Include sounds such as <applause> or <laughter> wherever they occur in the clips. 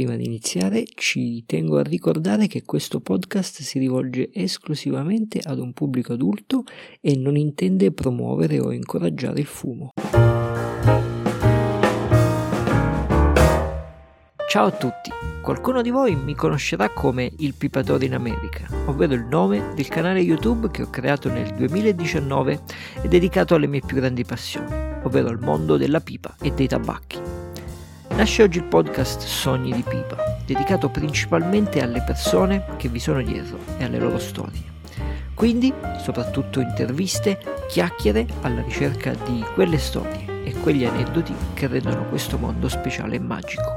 Prima di iniziare ci tengo a ricordare che questo podcast si rivolge esclusivamente ad un pubblico adulto e non intende promuovere o incoraggiare il fumo. Ciao a tutti, qualcuno di voi mi conoscerà come il Pipatore in America, ovvero il nome del canale YouTube che ho creato nel 2019 e dedicato alle mie più grandi passioni, ovvero al mondo della pipa e dei tabacchi. Nasce oggi il podcast Sogni di Pipa, dedicato principalmente alle persone che vi sono dietro e alle loro storie. Quindi, soprattutto interviste, chiacchiere alla ricerca di quelle storie e quegli aneddoti che rendono questo mondo speciale e magico.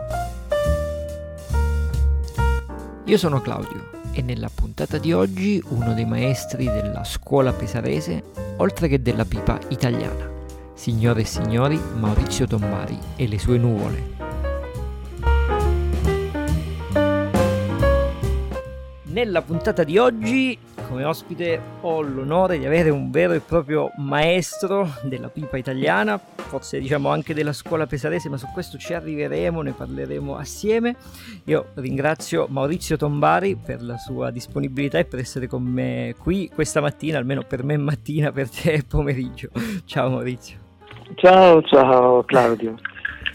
Io sono Claudio e nella puntata di oggi uno dei maestri della scuola pesarese, oltre che della pipa italiana. Signore e signori, Maurizio Tombari e le sue nuvole. Nella puntata di oggi, come ospite, ho l'onore di avere un vero e proprio maestro della pipa italiana, forse diciamo anche della scuola pesarese, ma su questo ci arriveremo, ne parleremo assieme. Io ringrazio Maurizio Tombari per la sua disponibilità e per essere con me qui questa mattina, almeno per me mattina, per te pomeriggio. Ciao Maurizio. Ciao, ciao Claudio.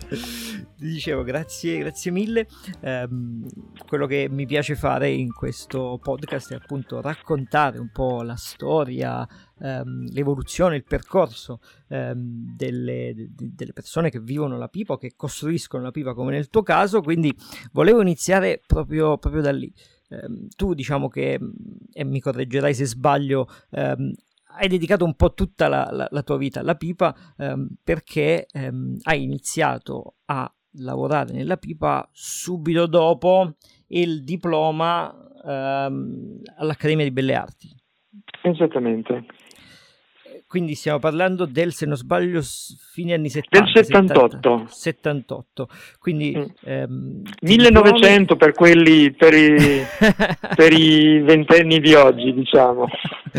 <laughs> dicevo grazie, grazie mille. Um, quello che mi piace fare in questo podcast è appunto raccontare un po' la storia, um, l'evoluzione, il percorso um, delle, de, delle, persone che vivono la pipa o che costruiscono la pipa come nel tuo caso. Quindi volevo iniziare proprio, proprio da lì. tu diciamo che, e mi correggerai se sbaglio, hai dedicato un po' tutta la, la, la tua vita alla pipa ehm, perché ehm, hai iniziato a lavorare nella pipa subito dopo il diploma ehm, all'Accademia di Belle Arti. Esattamente. Quindi stiamo parlando del, se non sbaglio, fine anni 70. Del 78. 70, 78. Quindi... Mm. Ehm, 1900 diplomi... per quelli, per i, <laughs> per i ventenni di oggi, diciamo. <laughs>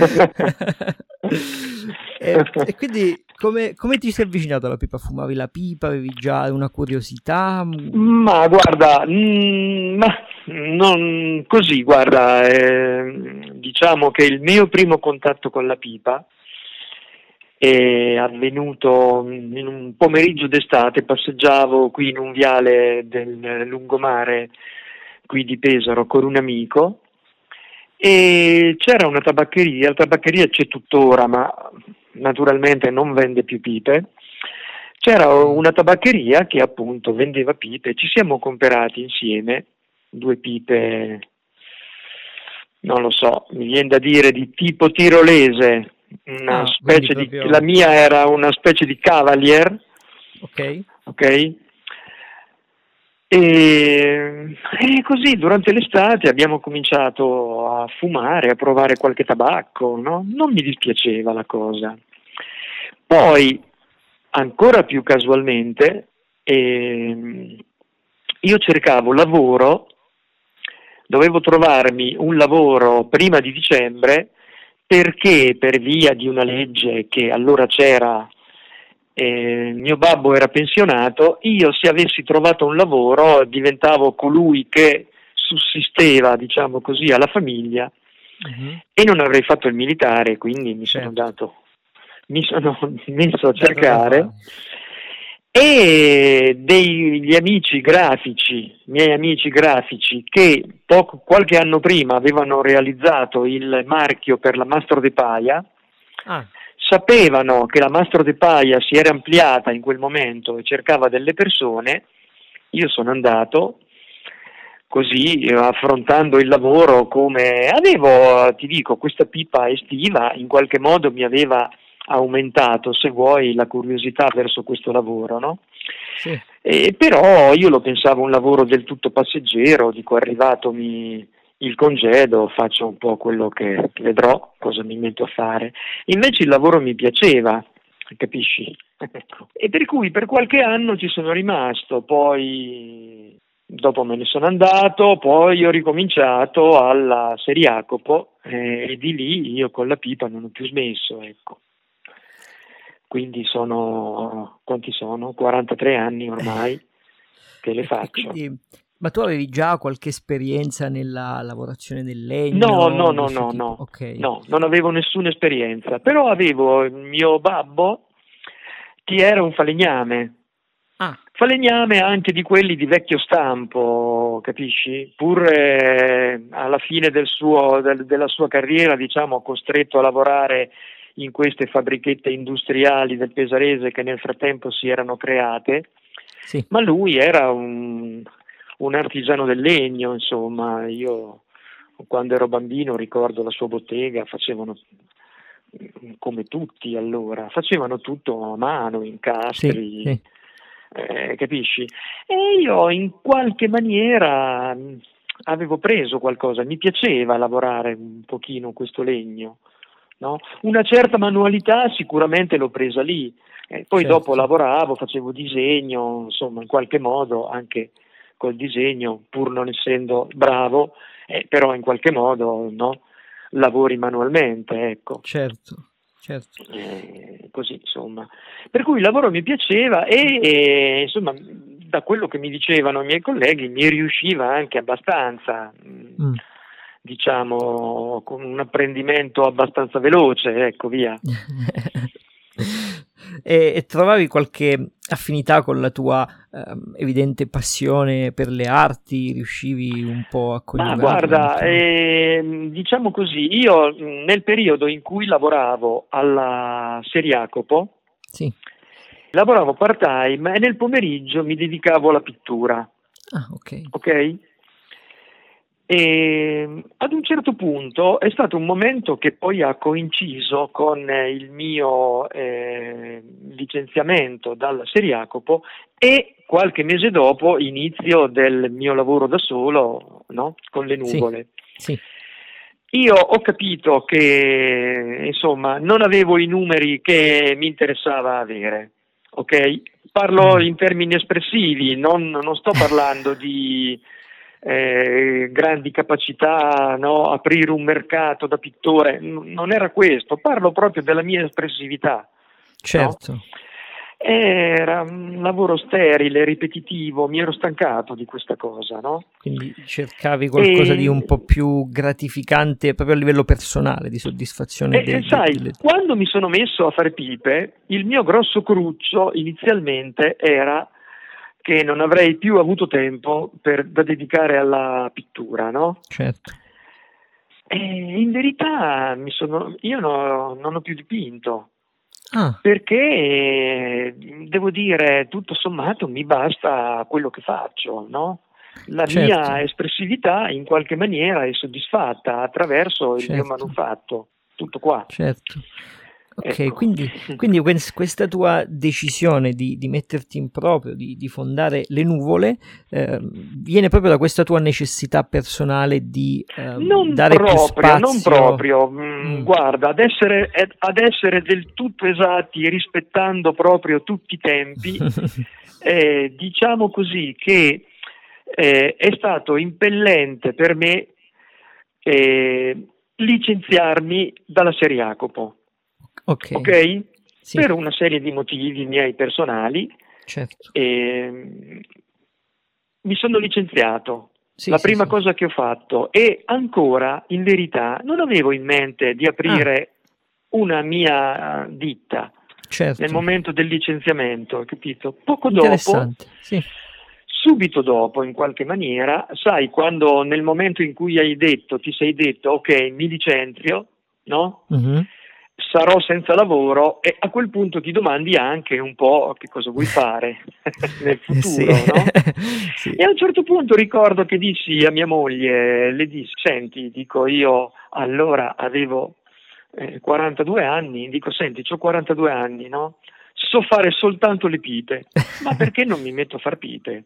e, e, quindi come, come, ti sei avvicinato alla pipa? Fumavi la pipa? Avevi già una curiosità? Ma guarda, mh, mm, ma non così, guarda, eh, diciamo che il mio primo contatto con la pipa è avvenuto in un pomeriggio d'estate, passeggiavo qui in un viale del lungomare qui di Pesaro con un amico e c'era una tabaccheria, la tabaccheria c'è tuttora ma naturalmente non vende più pipe, c'era una tabaccheria che appunto vendeva pipe, ci siamo comprati insieme due pipe, non lo so, mi viene da dire di tipo tirolese, una ah, specie di, proprio... la mia era una specie di Cavalier, ok, okay? E, e, così durante l'estate abbiamo cominciato a fumare, a provare qualche tabacco, no? non mi dispiaceva la cosa. Poi, ancora più casualmente, ehm, io cercavo lavoro, dovevo trovarmi un lavoro prima di dicembre perché per via di una legge che allora c'era, eh, mio babbo era pensionato, io se avessi trovato un lavoro diventavo colui che sussisteva, diciamo così, alla famiglia uh-huh. e non avrei fatto il militare, quindi mi certo. sono dato, mi sono <laughs> messo a cercare e degli amici grafici, miei amici grafici, che poco, qualche anno prima avevano realizzato il marchio per la Mastro de Paia, ah. sapevano che la Mastro de Paia si era ampliata in quel momento e cercava delle persone, io sono andato così affrontando il lavoro come avevo, ti dico, questa pipa estiva in qualche modo mi aveva aumentato, se vuoi, la curiosità verso questo lavoro, no? Sì. E, però io lo pensavo un lavoro del tutto passeggero, dico arrivatomi il congedo, faccio un po' quello che vedrò, cosa mi metto a fare. Invece il lavoro mi piaceva, capisci? e per cui per qualche anno ci sono rimasto, poi dopo me ne sono andato, poi ho ricominciato alla Seriacopo eh, e di lì io con la pipa non ho più smesso, ecco quindi sono, quanti sono? 43 anni ormai <laughs> che le faccio. Quindi Ma tu avevi già qualche esperienza nella lavorazione del legno? No, no, no, no, no. Okay. no, non avevo nessuna esperienza, però avevo il mio babbo che era un falegname. Ah. Falegname anche di quelli di vecchio stampo, capisci? Pur eh, alla fine del suo, del, della sua carriera, diciamo, costretto a lavorare in queste fabbrichette industriali del Pesarese che nel frattempo si erano create, sì. ma lui era un, un artigiano del legno, insomma, io quando ero bambino ricordo la sua bottega, facevano come tutti allora, facevano tutto a mano, incastri, sì, sì. Eh, capisci? E io in qualche maniera avevo preso qualcosa, mi piaceva lavorare un pochino questo legno, no? una certa manualità sicuramente l'ho presa lì, eh, poi certo. dopo lavoravo, facevo disegno, insomma in qualche modo anche col disegno, pur non essendo bravo, eh, però in qualche modo no, lavori manualmente. Ecco. Certo. Certo. Eh, così insomma. Per cui il lavoro mi piaceva e, e, insomma da quello che mi dicevano i miei colleghi mi riusciva anche abbastanza, mm. Diciamo con un apprendimento abbastanza veloce, ecco via. <laughs> e, e, trovavi qualche affinità con la tua eh, evidente passione per le arti? Riuscivi un po' a cogliere? Ma guarda, eh, diciamo così, io nel periodo in cui lavoravo alla Seriacopo, sì. lavoravo part time e nel pomeriggio mi dedicavo alla pittura. Ah, ok. Ok? E ad un certo punto è stato un momento che poi ha coinciso con il mio eh, licenziamento dalla Seriacopo e qualche mese dopo inizio del mio lavoro da solo no? con le nuvole. Sì, sì. Io ho capito che insomma non avevo i numeri che mi interessava avere, ok? Parlo mm. in termini espressivi, non, non sto parlando di eh, grandi capacità, no? aprire un mercato da pittore, N- non era questo, parlo proprio della mia espressività. Certo. No? Era un lavoro sterile, ripetitivo, mi ero stancato di questa cosa, no? Quindi cercavi qualcosa e... di un po' più gratificante proprio a livello personale, di soddisfazione. E, del, sai, delle... quando mi sono messo a fare pipe, il mio grosso cruccio inizialmente era che non avrei più avuto tempo per, da dedicare alla pittura, no? Certo. E in verità sono, io no, non ho più dipinto. Ah. Perché devo dire, tutto sommato mi basta quello che faccio, no? La certo. mia espressività in qualche maniera è soddisfatta attraverso il certo. mio manufatto, tutto qua. Certo. Ok, ecco. quindi, <laughs> quindi, questa tua decisione di, di metterti in proprio, di, di fondare le nuvole, eh, viene proprio da questa tua necessità personale di eh, non dare proprio, più spazio? Non proprio, mm, mm. guarda, ad essere, ad essere, del tutto esatti, rispettando proprio tutti i tempi, <laughs> eh, diciamo così che eh, è stato impellente per me eh, licenziarmi dalla Seriacopo. Ok. okay? Sì. Per una serie di motivi miei personali. Certo. E, mi sono licenziato. Sì, la sì, prima cosa che ho fatto e ancora in verità non avevo in mente di aprire ah. una mia ditta certo. nel momento del licenziamento, capito? Poco dopo, subito dopo in qualche maniera, sai, quando nel momento in cui hai detto, ti sei detto ok, mi licenzio, no? Uh-huh sarò senza lavoro e a quel punto ti domandi anche un po' che cosa vuoi fare <laughs> nel futuro, sì. no? <laughs> sì. E a un certo punto ricordo che dissi a mia moglie, le dissi, senti, dico io allora avevo eh, 42 anni, dico senti, ho 42 anni, no? So fare soltanto le pipe, ma <laughs> perché non mi metto a far pipe?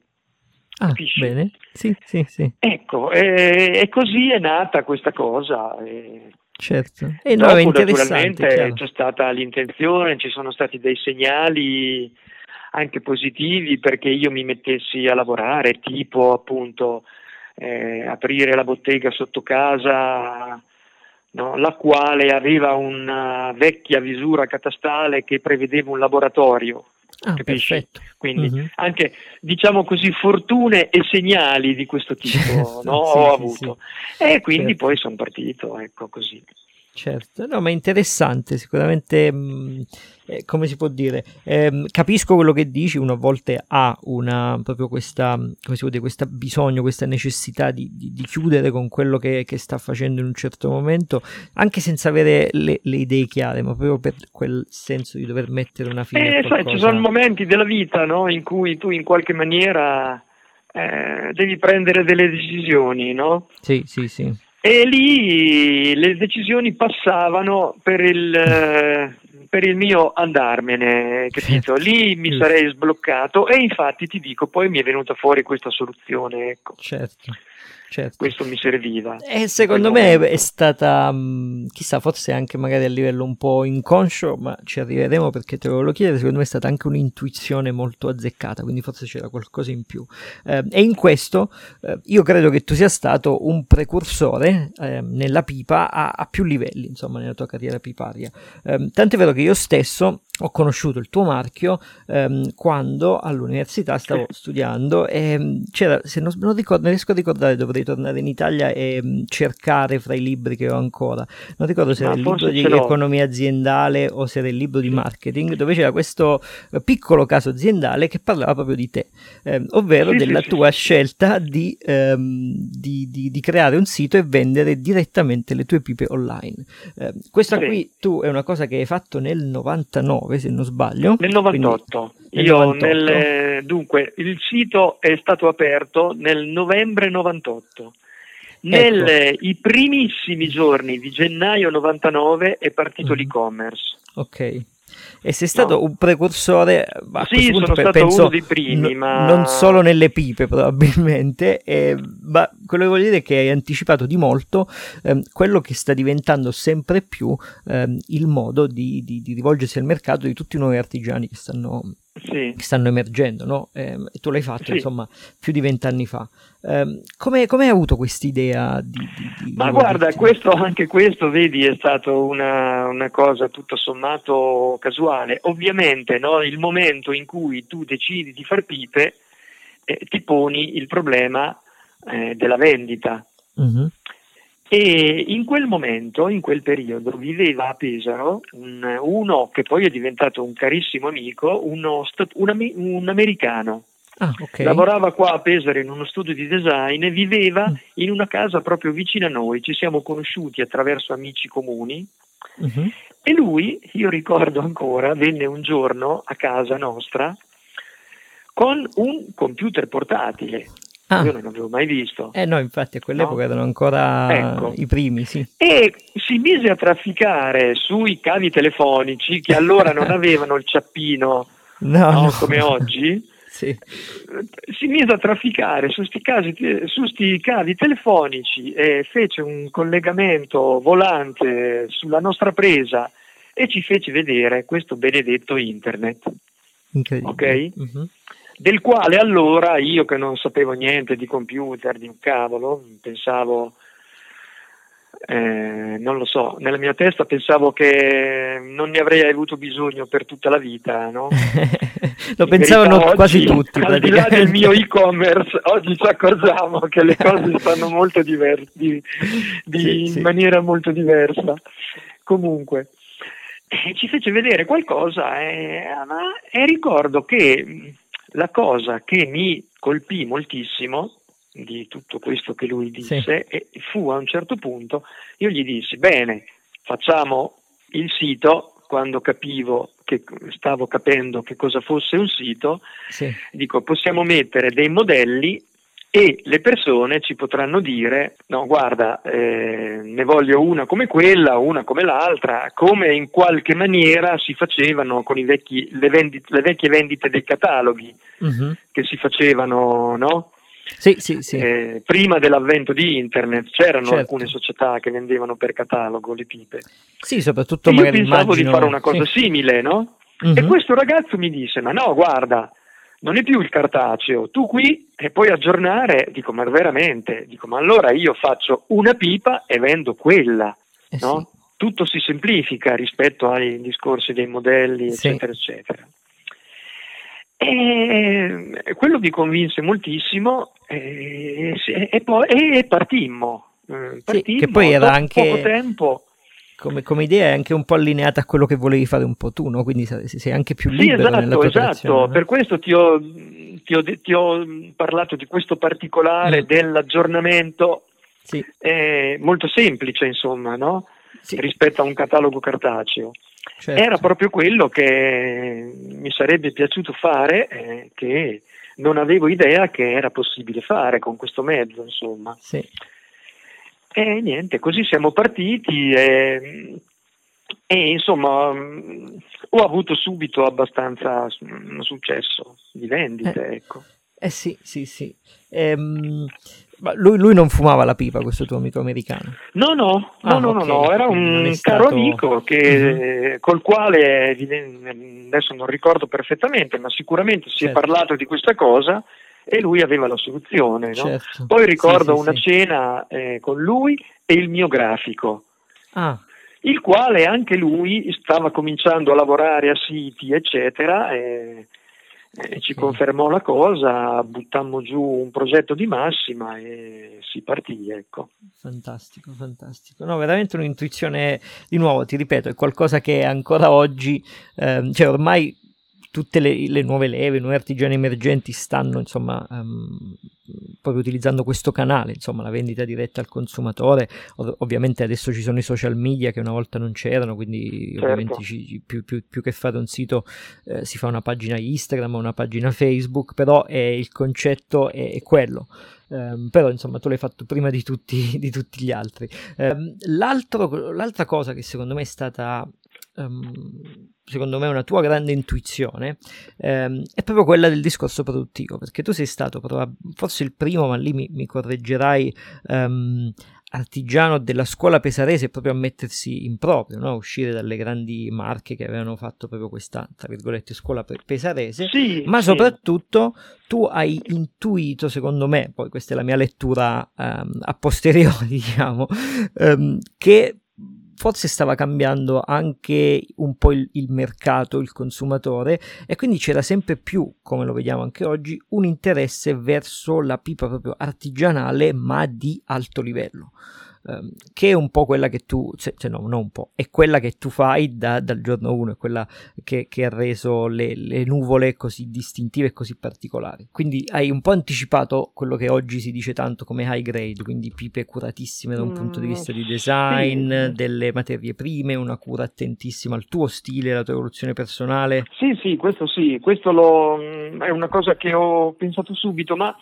Ah, Capisci? bene, sì, sì, sì. Ecco, e, e così è nata questa cosa. E Certo. E no, Dopo, naturalmente chiaro. c'è stata l'intenzione, ci sono stati dei segnali anche positivi perché io mi mettessi a lavorare, tipo appunto eh, aprire la bottega sotto casa, no, la quale aveva una vecchia visura catastale che prevedeva un laboratorio. Ah, capisci? Perfetto. Quindi uh-huh. anche, diciamo così, fortune e segnali di questo tipo certo, no? sì, ho sì, avuto. Sì. E quindi certo. poi sono partito, ecco così. Certo, no, ma è interessante, sicuramente, mh, mm, eh, come si può dire, eh, capisco quello che dici, uno a volte ha una, proprio questa, come si può dire, questo bisogno, questa necessità di, di, di chiudere con quello che, che, sta facendo in un certo momento, anche senza avere le, le, idee chiare, ma proprio per quel senso di dover mettere una fine. Eh, sai, ci sono momenti della vita no, in cui tu in qualche maniera eh, devi prendere delle decisioni, no? Sì, sì, sì e lì le decisioni passavano per il, eh, per il mio andarmene, capito? Lì mi sarei sbloccato e infatti ti dico, poi mi è venuta fuori questa soluzione, ecco. Certo certo. questo mi serviva. E secondo me è stata, chissà, forse anche magari a livello un po' inconscio, ma ci arriveremo perché te lo volevo chiedere, secondo me è stata anche un'intuizione molto azzeccata, quindi forse c'era qualcosa in più. Eh, e in questo eh, io credo che tu sia stato un precursore eh, nella pipa a, a, più livelli, insomma, nella tua carriera piparia. Ehm, tanto è vero che io stesso ho conosciuto il tuo marchio ehm, quando all'università stavo studiando e c'era, se non, non, ricordo, non riesco a ricordare, dovrei tornare in Italia e mh, mm, cercare fra i libri che ho ancora. Non ricordo se Ma era il libro di economia aziendale o se era il libro di marketing, dove c'era questo eh, piccolo caso aziendale che parlava proprio di te, eh, ovvero sì, della sì, tua sì. scelta di, ehm, di, di, di, creare un sito e vendere direttamente le tue pipe online. Eh, questa qui tu è una cosa che hai fatto nel 99 99 se non sbaglio. Nel 98. Quindi, Io 98. Nel, dunque, il sito è stato aperto nel novembre 98. Ecco. Nei primissimi giorni di gennaio 99 è partito mm. l'e-commerce. Ok e sei stato no. un precursore a sì, sono punto, stato penso, uno dei primi, n- ma... non solo nelle pipe <laughs> probabilmente, eh, ma quello che voglio dire è che hai anticipato di molto ehm, quello che sta diventando sempre più ehm, il modo di, di, di rivolgersi al mercato di tutti i nuovi artigiani che stanno sì. che stanno emergendo, no? Eh, e tu l'hai fatto sì. insomma più di vent'anni fa. Eh, come, come, hai avuto quest'idea di, di, di Ma guarda, questo, anche questo, vedi, è stata una, una, cosa tutto sommato casuale. Ovviamente no, il momento in cui tu decidi di far pipe eh, ti poni il problema eh, della vendita. Mm-hmm. E in quel momento, in quel periodo, viveva a Pesaro un, uno che poi è diventato un carissimo amico, uno, un, un, americano. Ah, okay. Lavorava qua a Pesaro in uno studio di design e viveva mm. in una casa proprio vicino a noi. Ci siamo conosciuti attraverso amici comuni. Mm-hmm. E lui, io ricordo ancora, venne un giorno a casa nostra con un computer portatile Ah. Io non l'avevo mai visto. Eh no, infatti a quell'epoca no? erano ancora ecco. i primi, sì. E si mise a trafficare sui cavi telefonici che allora non <laughs> avevano il ciappino no, no, come oggi. <laughs> Sì. Si mise a trafficare su questi cavi telefonici e fece un collegamento volante sulla nostra presa e ci fece vedere questo benedetto internet. Ok? Mm-hmm del quale allora io che non sapevo niente di computer, di un cavolo, pensavo, eh, non lo so, nella mia testa pensavo che non ne avrei avuto bisogno per tutta la vita, no? <laughs> lo pensavano oggi, quasi tutti. Al di là del mio e-commerce, oggi ci accorgiamo che le cose <laughs> stanno molto diverse, di, di, sì, in sì. maniera molto diversa. Comunque, eh, ci fece vedere qualcosa eh, e ricordo che la cosa che mi colpì moltissimo di tutto questo che lui disse sì. fu a un certo punto, io gli dissi, bene, facciamo il sito, quando capivo che stavo capendo che cosa fosse un sito, sì. dico possiamo mettere dei modelli e le persone ci potranno dire no guarda eh, ne voglio una come quella una come l'altra come in qualche maniera si facevano con vecchi, le, vendite, le, vecchie vendite dei cataloghi uh-huh. che si facevano no? Sì, sì, sì. Eh, prima dell'avvento di internet c'erano certo. alcune società che vendevano per catalogo le pipe sì soprattutto e io pensavo immagino... di fare una cosa simile no? Uh-huh. e questo ragazzo mi disse ma no guarda non è più il cartaceo, tu qui e puoi aggiornare, dico ma veramente, dico ma allora io faccio una pipa e vendo quella, eh no? sì. Tutto si semplifica rispetto ai discorsi dei modelli, eccetera, sì. eccetera. E quello mi convinse moltissimo e, e poi e partimmo. partimmo sì, che poi era anche poco tempo come, come, idea è anche un po' allineata a quello che volevi fare un po' tu, no? quindi sei anche più libero sì, esatto, esatto. per questo ti ho, ti, ho, ti ho, parlato di questo particolare mm. dell'aggiornamento sì. eh, molto semplice insomma no? sì. rispetto a un catalogo cartaceo certo. era proprio quello che mi sarebbe piaciuto fare eh, che non avevo idea che era possibile fare con questo mezzo insomma sì. E niente, così siamo partiti e, e insomma ho avuto subito abbastanza successo di vendite, eh, ecco. Eh sì, sì, sì. Ehm, lui, lui, non fumava la pipa, questo tuo amico americano? No, no, ah, no, okay. no, era un caro amico che, uh-huh. col quale adesso non ricordo perfettamente, ma sicuramente si certo. è parlato di questa cosa e lui aveva la soluzione. No? Certo. Poi ricordo sì, una sì. cena eh, con lui e il mio grafico. Ah. Il quale anche lui stava cominciando a lavorare a siti, eccetera, e, e ci confermò la cosa, buttammo giù un progetto di massima e si partì, ecco. Fantastico, fantastico. No, veramente un'intuizione, di nuovo, ti ripeto, è qualcosa che ancora oggi, ehm, cioè ormai tutte le, le, nuove leve, i nuovi artigiani emergenti stanno insomma um, proprio utilizzando questo canale, insomma la vendita diretta al consumatore, Ov- ovviamente adesso ci sono i social media che una volta non c'erano, quindi certo. ovviamente ci, più, più, più, che fare un sito eh, si fa una pagina Instagram o una pagina Facebook, però è, il concetto è, è quello. Um, però insomma tu l'hai fatto prima di tutti, <laughs> di tutti gli altri. Um, l'altra cosa che secondo me è stata um, secondo me una tua grande intuizione um, è proprio quella del discorso produttivo, perché tu sei stato probab- forse il primo, ma lì mi, mi correggerai, um, artigiano della scuola pesarese proprio a mettersi in proprio, no? uscire dalle grandi marche che avevano fatto proprio questa, tra virgolette, scuola pesarese, sì, ma sì. soprattutto tu hai intuito, secondo me, poi questa è la mia lettura um, a posteriori, <laughs> diciamo, um, che forse stava cambiando anche un po' il, il, mercato, il consumatore e quindi c'era sempre più, come lo vediamo anche oggi, un interesse verso la pipa proprio artigianale ma di alto livello ehm, che è un po' quella che tu, cioè, cioè, no, non un po', è quella che tu fai da, dal giorno 1, è quella che, che ha reso le, le, nuvole così distintive e così particolari. Quindi hai un po' anticipato quello che oggi si dice tanto come high grade, quindi pipe curatissime da un mm, punto di vista di design, sì. delle materie prime, una cura attentissima al tuo stile, alla tua evoluzione personale. Sì, sì, questo sì, questo lo, è una cosa che ho pensato subito, ma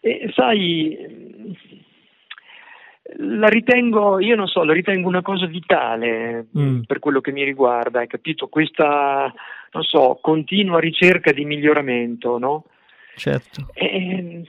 eh, sai la ritengo, io non so, la ritengo una cosa vitale mm. per quello che mi riguarda, hai capito? Questa, non so, continua ricerca di miglioramento, no? Certo. E,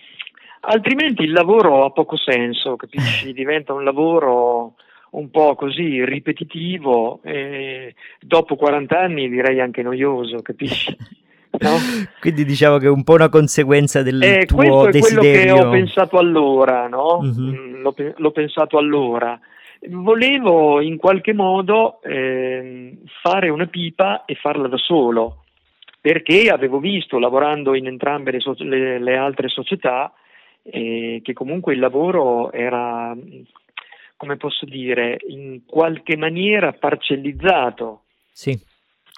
altrimenti il lavoro ha poco senso, capisci? <laughs> Diventa un lavoro un po' così ripetitivo e dopo 40 anni direi anche noioso, capisci? <laughs> No? <laughs> Quindi diciamo che è un po' una conseguenza del eh, tuo desiderio. Questo è quello che ho pensato allora, no? Mm-hmm. L'ho, l'ho, pensato allora. Volevo in qualche modo eh, fare una pipa e farla da solo, perché avevo visto, lavorando in entrambe le, so- le, le altre società, eh, che comunque il lavoro era, come posso dire, in qualche maniera parcellizzato. Sì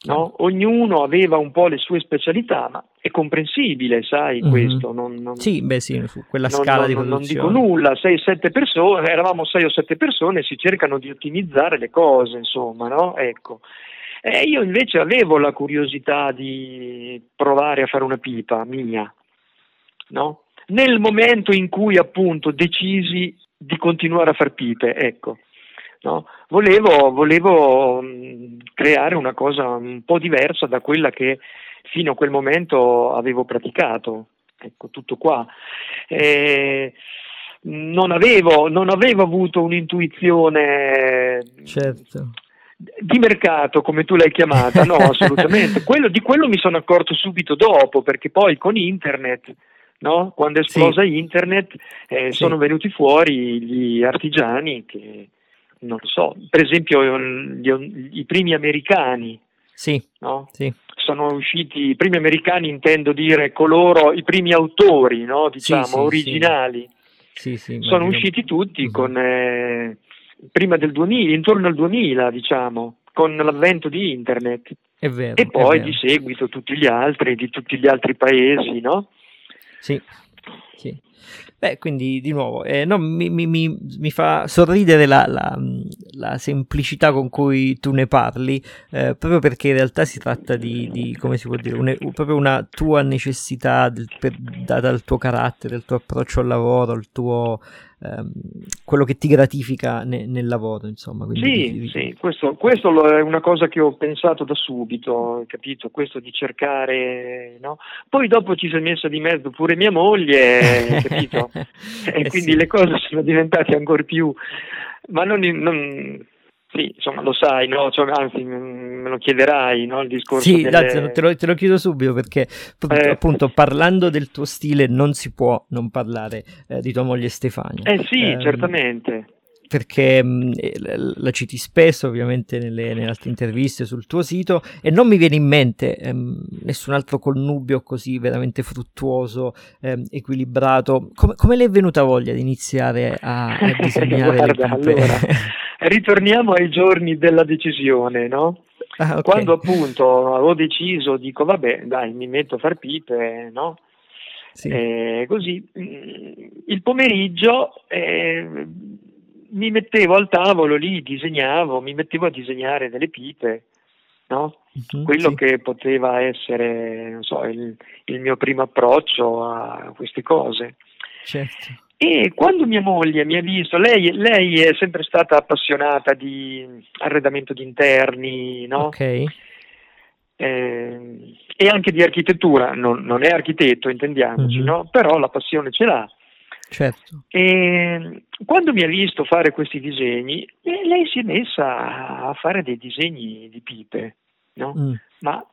No? Ognuno aveva un po' le sue specialità, ma è comprensibile, sai, mm-hmm. questo. Non, non, sì, beh sì, quella non, scala non, di produzione. Non dico nulla, sei, sette persone, eravamo sei o sette persone, si cercano di ottimizzare le cose, insomma, no? Ecco. E io invece avevo la curiosità di provare a fare una pipa mia, no? Nel momento in cui appunto decisi di continuare a far pipe, ecco. No? Volevo, volevo mm, creare una cosa un po' diversa da quella che fino a quel momento avevo praticato. Ecco, tutto qua. Eh, non, avevo, non avevo avuto un'intuizione certo. di mercato, come tu l'hai chiamata, no, <laughs> assolutamente. quello, di quello mi sono accorto subito dopo, perché poi con internet No? quando è esplosa sì. internet eh, sì. sono venuti fuori gli artigiani che, non lo so, per esempio gli, i primi americani sì, no? sì. sono usciti i primi americani, intendo dire coloro, i primi autori, no? diciamo, sì, originali. Sì. sono usciti tutti uh-huh. con, eh, prima del 2000, intorno al 2000, diciamo, con l'avvento di internet. Vero, e poi di seguito tutti gli altri, di tutti gli altri paesi, no? Sì, sì. Beh, quindi di nuovo, eh, no, mi, mi, mi, fa sorridere la, la, la, semplicità con cui tu ne parli, eh, proprio perché in realtà si tratta di, di come si può dire, un, proprio una tua necessità del, per, data al tuo carattere, il tuo approccio al lavoro, il tuo, ehm, quello che ti gratifica ne, nel lavoro, insomma. Quindi, sì, sì. Questo, questo, è una cosa che ho pensato da subito, capito? Questo di cercare, no? Poi dopo ci si è messa di mezzo pure mia moglie, <laughs> capito? e eh quindi sì. le cose sono diventate ancora più... Ma non, non sì, insomma, lo sai, no? cioè, anzi, me lo chiederai, no? Il discorso. Sì, delle... dai, te, lo, te, lo, chiedo subito perché, eh, appunto, parlando del tuo stile, non si può non parlare eh, di tua moglie Stefania. Eh sì, eh, certamente. Perché mh, eh, la citi spesso, ovviamente, nelle, nelle, altre interviste sul tuo sito, e non mi viene in mente ehm, nessun altro connubio così veramente fruttuoso, ehm, equilibrato. Come, come le è venuta voglia di iniziare a, a <laughs> disegnare Guarda, le allora <laughs> ritorniamo ai giorni della decisione, no? Ah, okay. Quando appunto avevo deciso, dico vabbè, dai, mi metto a far pipe, no? Sì. Eh, così mm, il pomeriggio eh, mi mettevo al tavolo lì, disegnavo, mi mettevo a disegnare delle pipe, no? Uh-huh, Quello sì. che poteva essere, so, il, il, mio primo approccio a queste cose. Certo. E quando mia moglie mi ha visto, lei, lei è sempre stata appassionata di arredamento di interni, no? Ok. Eh, e anche di architettura, non, non è architetto, intendiamoci, mm-hmm. no? Però la passione ce l'ha. Certo. E quando mi ha visto fare questi disegni, eh, lei si è messa a fare dei disegni di pipe, no? Mm. Ma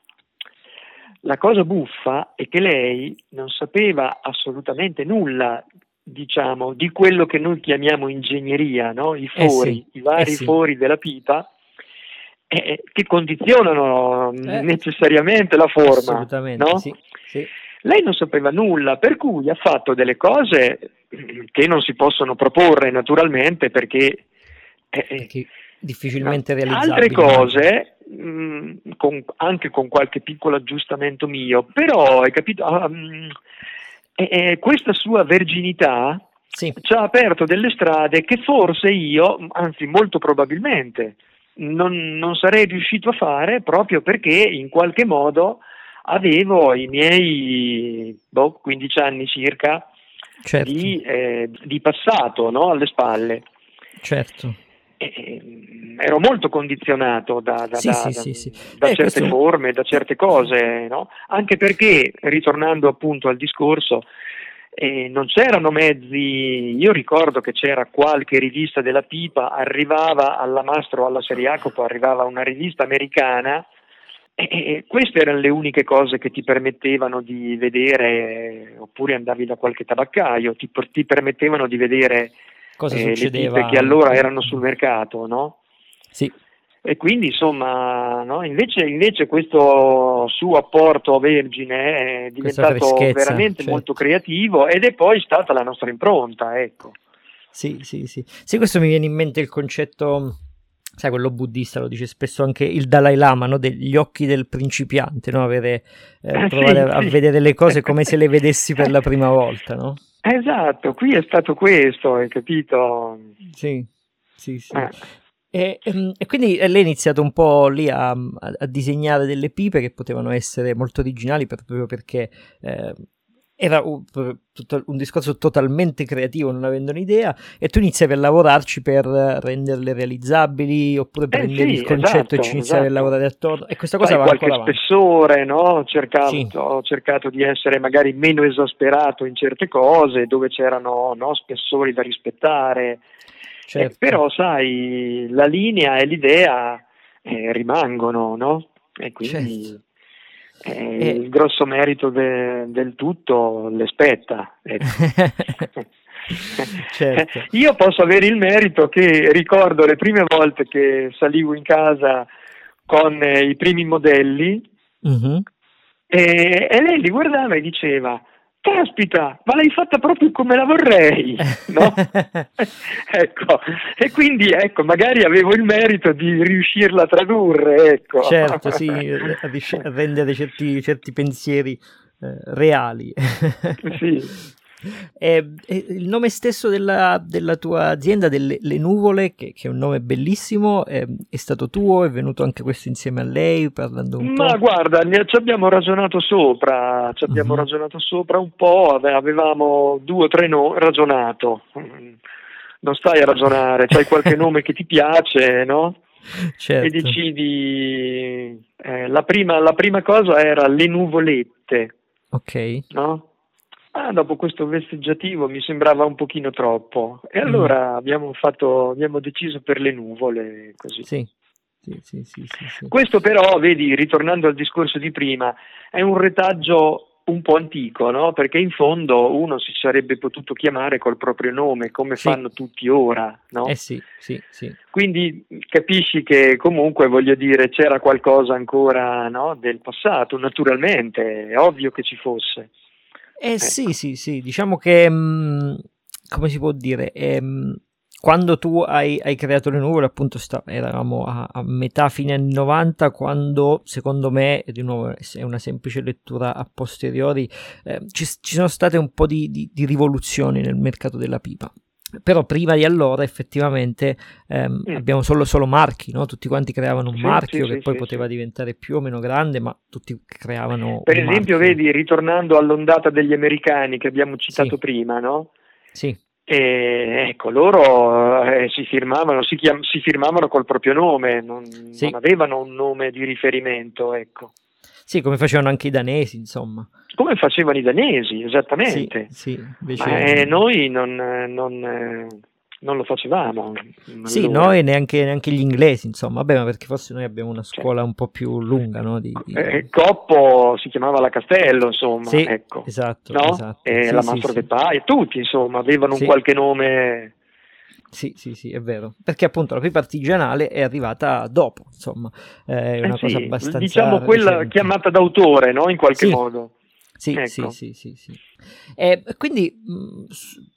la cosa buffa è che lei non sapeva assolutamente nulla diciamo, di quello che noi chiamiamo ingegneria, no? i fori, eh sì, i vari eh sì. fori della pipa, eh, che condizionano eh. necessariamente la forma. Assolutamente, no? sì. Lei non sapeva nulla, per cui ha fatto delle cose che non si possono proporre naturalmente perché... Eh, perché difficilmente realizzabili. Altre cose, mh, mm, con, anche con qualche piccolo aggiustamento mio, però hai capito... Um, e, e questa sua verginità sì. ci ha aperto delle strade che forse io, anzi molto probabilmente, non, non, sarei riuscito a fare proprio perché in qualche modo avevo i miei boh, 15 anni circa certo. di, eh, di, passato no, alle spalle. Certo. Ero molto condizionato da, da, sì, da, sì, da eh, certe questo... forme, da certe cose, no? anche perché, ritornando appunto al discorso, eh, non c'erano mezzi, io ricordo che c'era qualche rivista della pipa, arrivava alla Mastro, alla Seriacopo, arrivava una rivista americana e queste erano le uniche cose che ti permettevano di vedere, oppure andavi da qualche tabaccaio, ti, ti permettevano di vedere Cosa eh, le pipe che allora erano sul mercato, no? Sì. E quindi insomma, no? invece, invece, questo suo apporto a Vergine è diventato veramente certo. molto creativo ed è poi stata la nostra impronta, ecco. Sì, sì, sì. Sì, questo mi viene in mente il concetto, sai, quello buddista lo dice spesso anche il Dalai Lama, no? degli occhi del principiante, no? Avere, eh, <laughs> provare sì, a, sì. vedere le cose come se le vedessi per la prima volta, no? Esatto, qui è stato questo, hai capito? Sì, sì, sì. Eh. E, ehm, e, quindi lei ha iniziato un po' lì a, a, disegnare delle pipe che potevano essere molto originali proprio perché eh, era un, discorso totalmente creativo, non avendo un'idea, e tu iniziavi a lavorarci per renderle realizzabili oppure prendevi eh sì, il concetto esatto, e ci iniziavi esatto. a lavorare attorno. E questa cosa Fai va qualche spessore, no? ho, cercato, sì. ho cercato di essere magari meno esasperato in certe cose dove c'erano no, spessori da rispettare. Certo. Eh, però, sai, la linea e l'idea eh, rimangono, no? E quindi. Certo. Eh, eh. Il grosso merito de, del tutto le spetta. Ecco. <laughs> certo. Io posso avere il merito che ricordo le prime volte che salivo in casa con eh, i primi modelli, uh-huh. e, e lei li guardava e diceva caspita, ma l'hai fatta proprio come la vorrei, no? <laughs> ecco, e quindi ecco, magari avevo il merito di riuscirla a tradurre, ecco. Certo, sì, <laughs> a rendere certi, certi pensieri eh, reali. sì. <laughs> E, e il nome stesso della, della, tua azienda, delle Nuvole, che, che, è un nome bellissimo, è, è, stato tuo? È venuto anche questo insieme a lei? Parlando un Ma po'? guarda, ci abbiamo ragionato sopra, ci abbiamo uh-huh. ragionato sopra un po', avevamo due o tre nomi, ragionato. Non stai a ragionare, c'hai qualche nome che ti piace, no? <laughs> Certo. E decidi. Eh, la, prima, la prima cosa era le nuvolette. Ok. No? Ah, dopo questo vesteggiativo mi sembrava un pochino troppo e mm. allora mm. abbiamo, fatto, abbiamo deciso per le nuvole così. Sì. Sì, sì, sì, sì, Questo però, vedi, ritornando al discorso di prima, è un retaggio un po' antico, no? Perché in fondo uno si sarebbe potuto chiamare col proprio nome, come fanno tutti ora, no? Eh sì, sì, sì. Quindi capisci che comunque, voglio dire, c'era qualcosa ancora no? del passato, naturalmente, è ovvio che ci fosse. Eh ecco. sì, sì, sì, diciamo che, mh, mm, come si può dire, ehm, quando tu hai, hai, creato le nuvole, appunto, sta, eravamo a, a, metà fine anni 90, quando secondo me, di nuovo è una semplice lettura a posteriori, eh, ci, ci, sono state un po' di, di, di rivoluzioni nel mercato della pipa però prima di allora effettivamente ehm, mm. abbiamo solo, solo marchi, no? tutti quanti creavano un sì, marchio sì, che sì, poi poteva diventare più o meno grande, ma tutti creavano... Per esempio, marchio. vedi, ritornando all'ondata degli americani che abbiamo citato prima, no? Sì. E, ecco, loro eh, si, firmavano, si, chiam- si, firmavano col proprio nome, non, non avevano un nome di riferimento, ecco. Sì, come facevano anche i danesi, insomma. Come facevano i danesi, esattamente. Sì, sì. Ma eh, noi non, non, eh, non, lo facevamo. Sì, allora. noi neanche, neanche, gli inglesi, insomma. Vabbè, ma perché forse noi abbiamo una scuola un po' più lunga, no? Di, di... Eh, Coppo si chiamava la Castello, insomma. Sì, ecco. esatto. No? esatto. E sì, la Mastro sì, de Pai, tutti, insomma, avevano un qualche nome sì, sì, sì, è vero. Perché appunto la pipa artigianale è arrivata dopo, insomma, è una eh cosa abbastanza. Diciamo quella recente. chiamata d'autore, no? In qualche sì. modo. Sì, ecco. sì, sì, sì, sì. E quindi mh,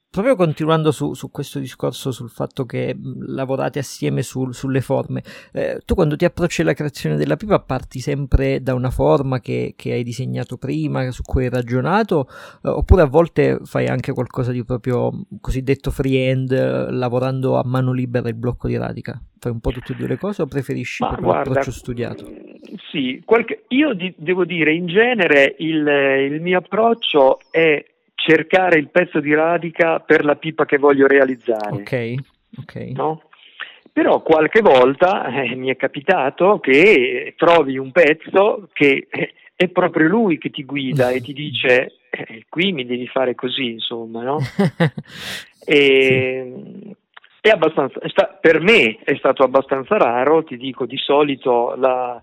proprio continuando su, su, questo discorso sul fatto che mh, lavorate assieme sul, sulle forme, eh, tu quando ti approcci alla creazione della pipa parti sempre da una forma che, che hai disegnato prima, su cui hai ragionato, eh, oppure a volte fai anche qualcosa di proprio cosiddetto freehand, eh, lavorando a mano libera il blocco di radica? Fai un po' tutte e due le cose o preferisci Ma proprio guarda, l'approccio studiato? Sì, qualche, io di, devo dire in genere il, il mio approccio è cercare il pezzo di radica per la pipa che voglio realizzare. Ok, ok. No? Però qualche volta eh, mi è capitato che trovi un pezzo che è proprio lui che ti guida e ti dice eh, qui mi devi fare così, insomma, no? <laughs> e, sì. è abbastanza, è sta, per me è stato abbastanza raro, ti dico, di solito la,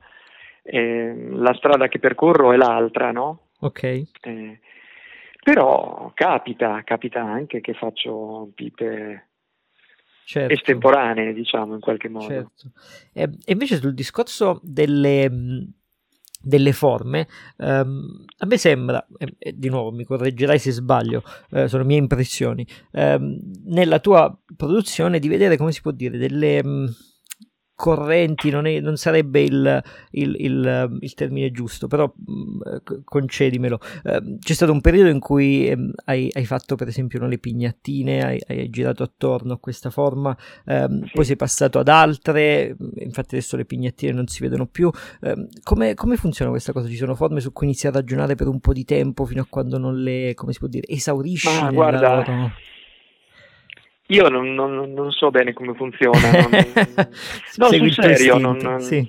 eh, la strada che percorro è l'altra, no? Ok. Eh, però capita, capita anche che faccio pipe certo. estemporanee, diciamo, in qualche modo. Certo. E invece sul discorso delle, delle forme, um, a me sembra, e, di nuovo mi correggerai se sbaglio, eh, sono mie impressioni, um, nella tua produzione di vedere, come si può dire, delle... Um, correnti non, è, non sarebbe il, il, il, il, termine giusto, però mh, concedimelo. Uh, c'è stato un periodo in cui um, hai, hai, fatto per esempio no, le pignattine, hai, hai, girato attorno a questa forma, um, sì. poi sei passato ad altre, infatti adesso le pignattine non si vedono più. Come, come, funziona questa cosa? Ci sono forme su cui inizi a ragionare per un po' di tempo fino a quando non le, come si può dire, esaurisci? Ma guarda... Loro... Io non, non, non, so bene come funziona, non, <laughs> no, sul serio, non, sì.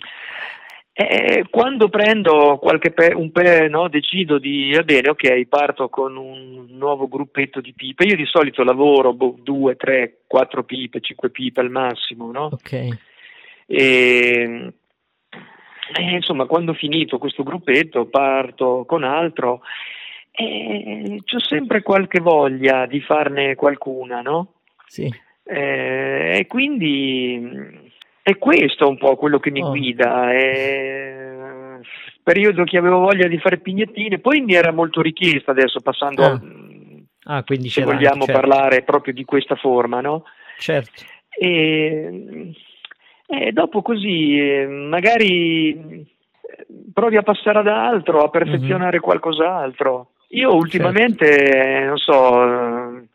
eh, quando prendo qualche pe, un pe, no, decido di, va bene, ok, parto con un nuovo gruppetto di pipe, io di solito lavoro boh, due, tre, quattro pipe, cinque pipe al massimo, no? Ok. E, eh, insomma, quando ho finito questo gruppetto parto con altro e ho sempre qualche voglia di farne qualcuna, no? Sì. Eh, e quindi è questo un po' quello che mi oh. guida. È, periodo che avevo voglia di fare pignettine, poi mi era molto richiesta adesso passando ah. a, ah, quindi se vogliamo certo. parlare proprio di questa forma, no? Certo. E, e dopo così eh, magari provi a passare ad altro, a perfezionare mm-hmm. qualcos'altro. Io ultimamente, certo. non so,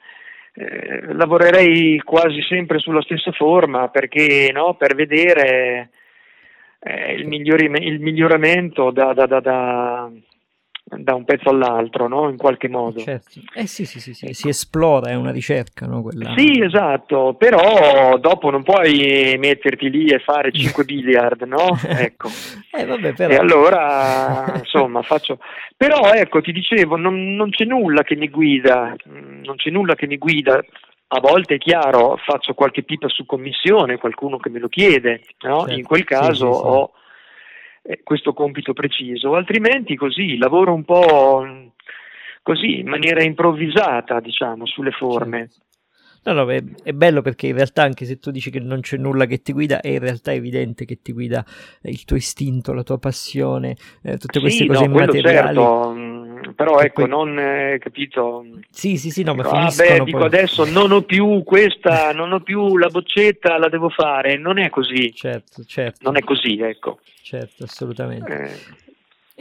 eh, lavorerei quasi sempre sulla stessa forma perché no, per vedere eh, il, migliori- il, miglioramento da, da, da, da, un pezzo all'altro, no? in qualche modo. Certo. Eh sì, sì, sì, sì, si esplora, è una ricerca. No? Quella... Sì, esatto, però dopo non puoi metterti lì e fare <laughs> 5 biliard, no? Ecco. <laughs> eh, vabbè, però... E allora, insomma, faccio... Però ecco, ti dicevo, non, non c'è nulla che mi guida, non c'è nulla che mi guida a volte è chiaro, faccio qualche pipa su commissione, qualcuno che me lo chiede, no? certo. in quel caso sì, sì, sì. ho eh, questo compito preciso, altrimenti così lavoro un po' così in maniera improvvisata, diciamo, sulle forme. Certo. No, no, è, è, bello perché in realtà anche se tu dici che non c'è nulla che ti guida, è in realtà evidente che ti guida il tuo istinto, la tua passione, eh, tutte queste sì, cose no, immateriali. Certo, mm, però ecco, poi... non eh, capito. Sì, sì, sì, no, ma dico, ah, beh, dico adesso non ho più questa, non ho più la boccetta, la devo fare. Non è così. Certo, certo. Non è così, ecco. Certo, assolutamente. Eh.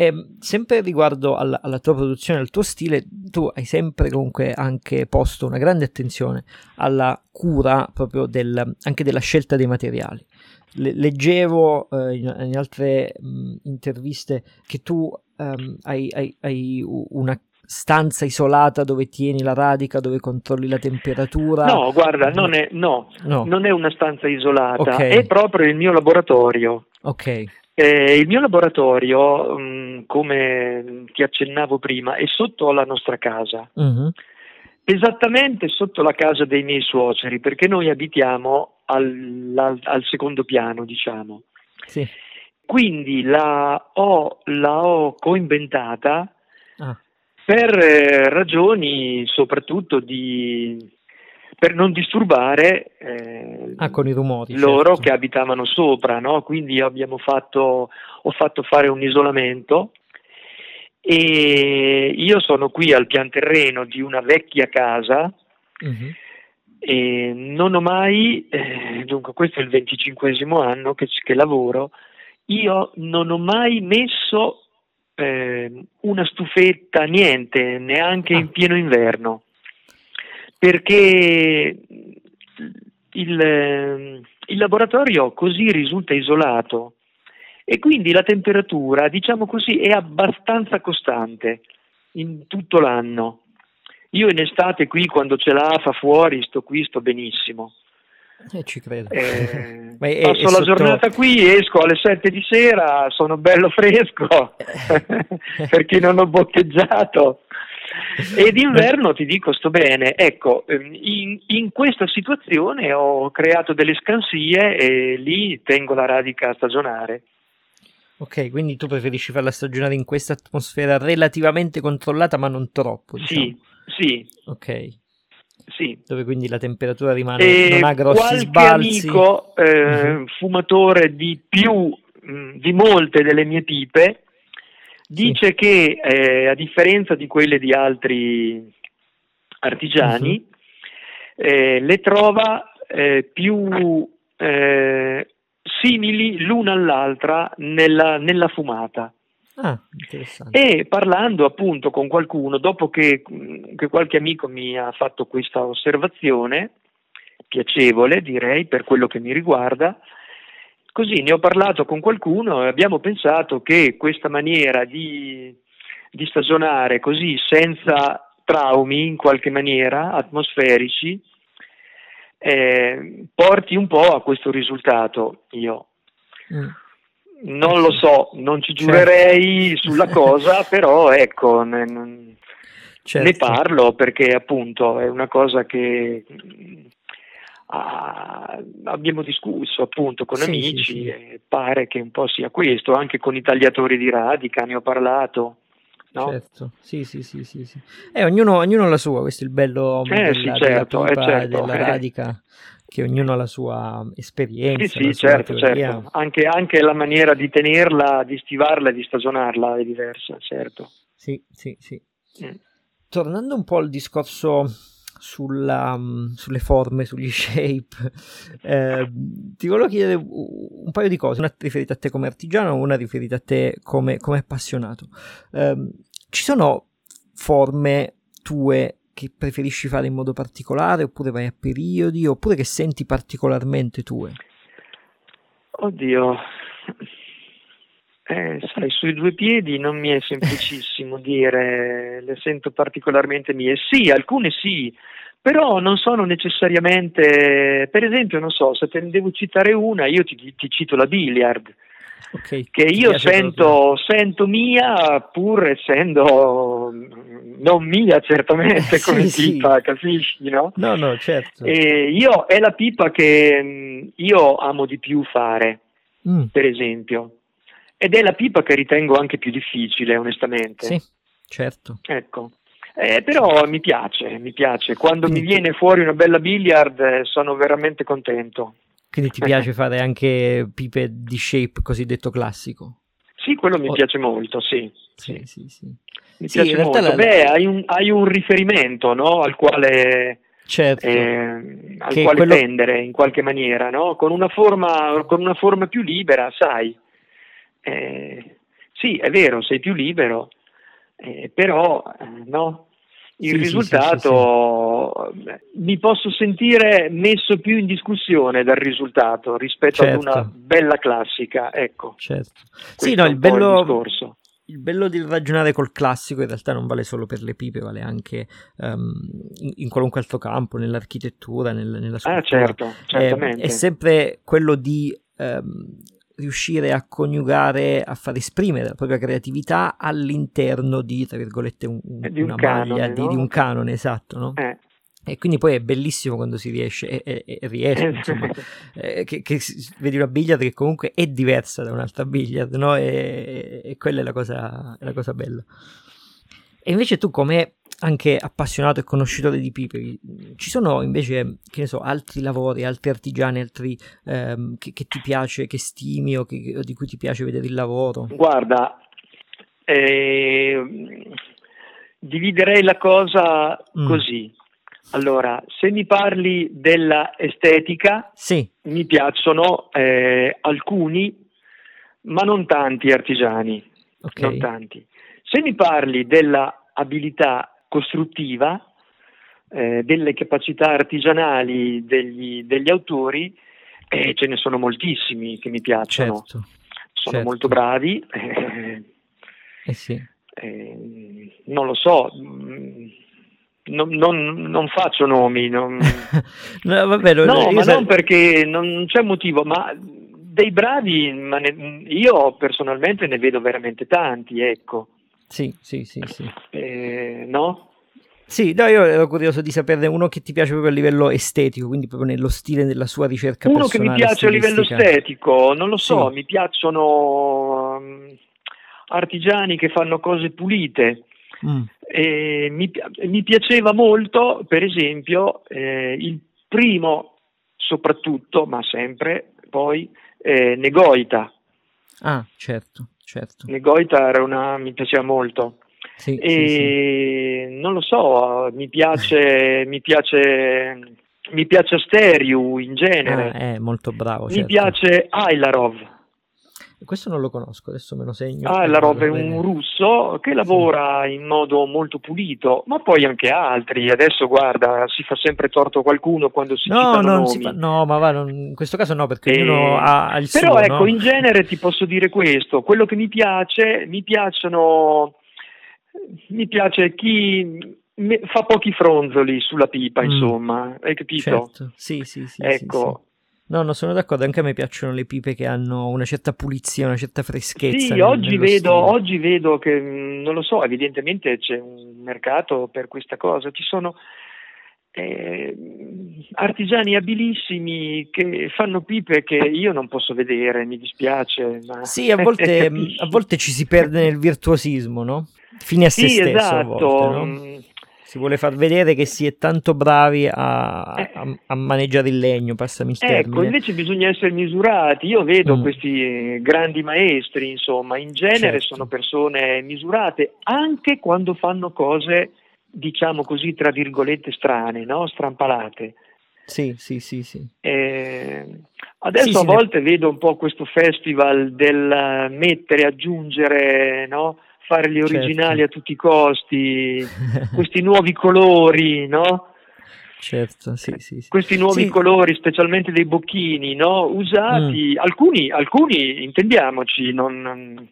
E sempre riguardo alla, alla, tua produzione, al tuo stile, tu hai sempre comunque anche posto una grande attenzione alla cura proprio del, anche della scelta dei materiali. Le, leggevo eh, in, in, altre mh, interviste che tu um, hai, hai, hai una stanza isolata dove tieni la radica, dove controlli la temperatura? No, guarda, non è, no, no. Non è una stanza isolata, okay. è proprio il mio laboratorio. Ok. Eh, il mio laboratorio, mh, come ti accennavo prima, è sotto la nostra casa, uh-huh. esattamente sotto la casa dei miei suoceri, perché noi abitiamo al, al, al secondo piano, diciamo. Sì. Quindi la ho, la ho coinventata ah. per eh, ragioni soprattutto di per non disturbare eh, ah, con i rumori, loro certo. che abitavano sopra, no? quindi fatto, ho fatto fare un isolamento e io sono qui al pian terreno di una vecchia casa uh-huh. e non ho mai, eh, dunque questo è il venticinquesimo anno che, che, lavoro, io non ho mai messo eh, una stufetta, niente, neanche ah. in pieno inverno perché il, il laboratorio così risulta isolato e quindi la temperatura, diciamo così, è abbastanza costante in tutto l'anno. Io in estate qui quando c'è l'afa fuori sto qui, sto benissimo. Eh, ci credo. Eh, <laughs> è, passo è la sotto... giornata qui, esco alle 7 di sera, sono bello fresco <laughs> perché non ho boccheggiato. E d'inverno ti dico sto bene, ecco, ehm, in, in, questa situazione ho creato delle scansie e lì tengo la radica stagionare. Ok, quindi tu preferisci farla stagionare in questa atmosfera relativamente controllata ma non troppo. Diciamo. Sì, sì. Ok. Sì. Dove quindi la temperatura rimane, e non ha grossi sbalzi. amico eh, uh-huh. fumatore di più, mh, di molte delle mie pipe, dice sì. che eh, a differenza di quelle di altri artigiani, uh-huh. eh, le trova eh, più eh, simili l'una all'altra nella, nella fumata. Ah, e parlando appunto con qualcuno, dopo che, che, qualche amico mi ha fatto questa osservazione, piacevole direi per quello che mi riguarda, Così ne ho parlato con qualcuno e abbiamo pensato che questa maniera di, di stagionare così senza traumi in qualche maniera atmosferici eh, porti un po' a questo risultato. Io mm. non lo so, non ci giurerei certo. sulla cosa, <laughs> però ecco, ne, certo. ne parlo perché appunto è una cosa che Ah, abbiamo discusso appunto con sì, amici sì, sì. e pare che un po' sia questo, anche con i tagliatori di radica ne ho parlato, No? Certo, sì, sì, sì, sì, sì. Eh, ognuno, ognuno ha la sua, questo è il bello eh, della, certo, della, eh, certo, della eh. radica, che ognuno ha la sua esperienza. Sì, sì, certo, certo. Anche, anche, la maniera di tenerla, di stivarla e di stagionarla è diversa, certo. Sì, sì, sì. Mm. Tornando un po' al discorso sulla, um, sulle forme, sugli <laughs> shape. Eh, ti volevo chiedere un paio di cose, una riferita a te come artigiano, una riferita a te come, come appassionato. Eh, ci sono forme tue che preferisci fare in modo particolare, oppure vai a periodi, oppure che senti particolarmente tue? Oddio, eh, sai, sui due piedi non mi è semplicissimo <laughs> dire le sento particolarmente mie. Sì, alcune sì, però non sono necessariamente, per esempio, non so, se te ne devo citare una, io ti, ti cito la Billiard. Okay, che io sento, sento, mia pur essendo non mia certamente <laughs> come sì, pipa, sì. capisci no? No, no, certo. E io è la pipa che mm, io amo di più fare, mm. per esempio, ed è la pipa che ritengo anche più difficile, onestamente. Sì, certo. Ecco. Eh, però mi piace, mi piace. Quando Quindi, mi viene fuori una bella billiard eh, sono veramente contento. Quindi ti piace fare anche pipe di shape cosiddetto classico? Sì, quello mi oh. piace molto, sì. Sì, sì, sì. Mi sì, piace molto. La... Beh, hai un, hai un, riferimento no? al quale, certo. eh, al quale quello... tendere in qualche maniera, no? con, una forma, con una forma più libera, sai. Eh, sì, è vero, sei più libero, eh, però eh, no? il sì, risultato sì, sì, mi posso sentire messo più in discussione dal risultato rispetto certo. ad una certo. bella classica. Ecco. Certo. Sì, no, il bello, il, il bello di ragionare col classico in realtà non vale solo per le pipe, vale anche um, in, in, qualunque altro campo, nell'architettura, nel, nella scultura. Ah, certo, certamente. È, è sempre quello di um, riuscire a coniugare, a far esprimere la propria creatività all'interno di, tra virgolette, un, di una un canone, maglia, no? di, di, un canone, esatto, no? Eh. E quindi poi è bellissimo quando si riesce, e, e, e riesce, insomma, eh, che, che, vedi una billiard che comunque è diversa da un'altra billiard, no? E, e quella è la cosa, è la cosa bella. E invece tu come anche appassionato e conoscitore di pipe, ci sono invece, che ne so, altri lavori, altri artigiani, altri ehm, che, che, ti piace, che stimi o, che, o, di cui ti piace vedere il lavoro? Guarda, eh, dividerei la cosa mm. così. Allora, se mi parli della estetica, sì. mi piacciono eh, alcuni, ma non tanti artigiani. Okay. Non tanti. Se mi parli della abilità costruttiva, eh, delle capacità artigianali degli, degli autori, e ce ne sono moltissimi che mi piacciono. Certo, sono certo. molto bravi. <laughs> Eh, sì. eh, non lo so. Mm, non, non, non, faccio nomi, non... <laughs> no, vabbè, lo, no ma sai... non perché non c'è motivo, ma dei bravi ma ne, io personalmente ne vedo veramente tanti, ecco. Sì, sì, sì, sì. Eh, no? Sì, no, io ero curioso di saperne uno che ti piace proprio a livello estetico, quindi proprio nello stile della sua ricerca uno che mi piace a livello estetico, non lo so, sì. mi piacciono um, artigiani che fanno cose pulite. Mm. E mi, mi, piaceva molto, per esempio, eh, il primo, soprattutto, ma sempre, poi, eh, Negoita. Ah, certo certo. Negoita era una, mi piaceva molto. Sì, e sì, sì. non lo so, mi piace, mi piace, mi piace Asteriu in genere. Ah, è molto bravo. Mi certo. piace Ailarov. Questo non lo conosco, adesso me lo segno. Ah, la roba è un russo che lavora in modo molto pulito, ma poi anche altri. Adesso guarda, si fa sempre torto qualcuno quando si no, non si fa, no, ma va, non, in questo caso no, perché e... ognuno eh, ha, il Però suo. ecco, no? in genere ti posso dire questo, quello che mi piace, mi piacciono, mi piace chi fa pochi fronzoli sulla pipa, mm. insomma, hai capito? Certo, sì, sì, sì. Ecco. Sì, sì. No, no, sono d'accordo, anche a me piacciono le pipe che hanno una certa pulizia, una certa freschezza. Sì, nel, oggi, vedo, oggi vedo che, mm, non lo so, evidentemente c'è un mercato per questa cosa, ci sono... eh, artigiani abilissimi che fanno pipe che io non posso vedere, mi dispiace. Ma... Sì, a volte, <laughs> a volte ci si perde nel virtuosismo, no? Fine a sì, se stesso. Esatto. Volte, no? Si vuole far vedere che si è tanto bravi a, eh. a, a maneggiare il legno, passami il termine. Ecco, invece bisogna essere misurati. Io vedo mm. questi grandi maestri, insomma, in genere certo. sono persone misurate, anche quando fanno cose diciamo così, tra virgolette strane, no? strampalate. Sì, sì, sì. sì. Eh, adesso sì, a volte ne... vedo un po' questo festival del mettere, aggiungere, no? Fare gli originali certo. a tutti i costi, <laughs> questi nuovi colori, no? Certo, sì, sì, sì. Questi nuovi colori, specialmente dei bocchini, no? usati, mm. alcuni, alcuni, intendiamoci, non,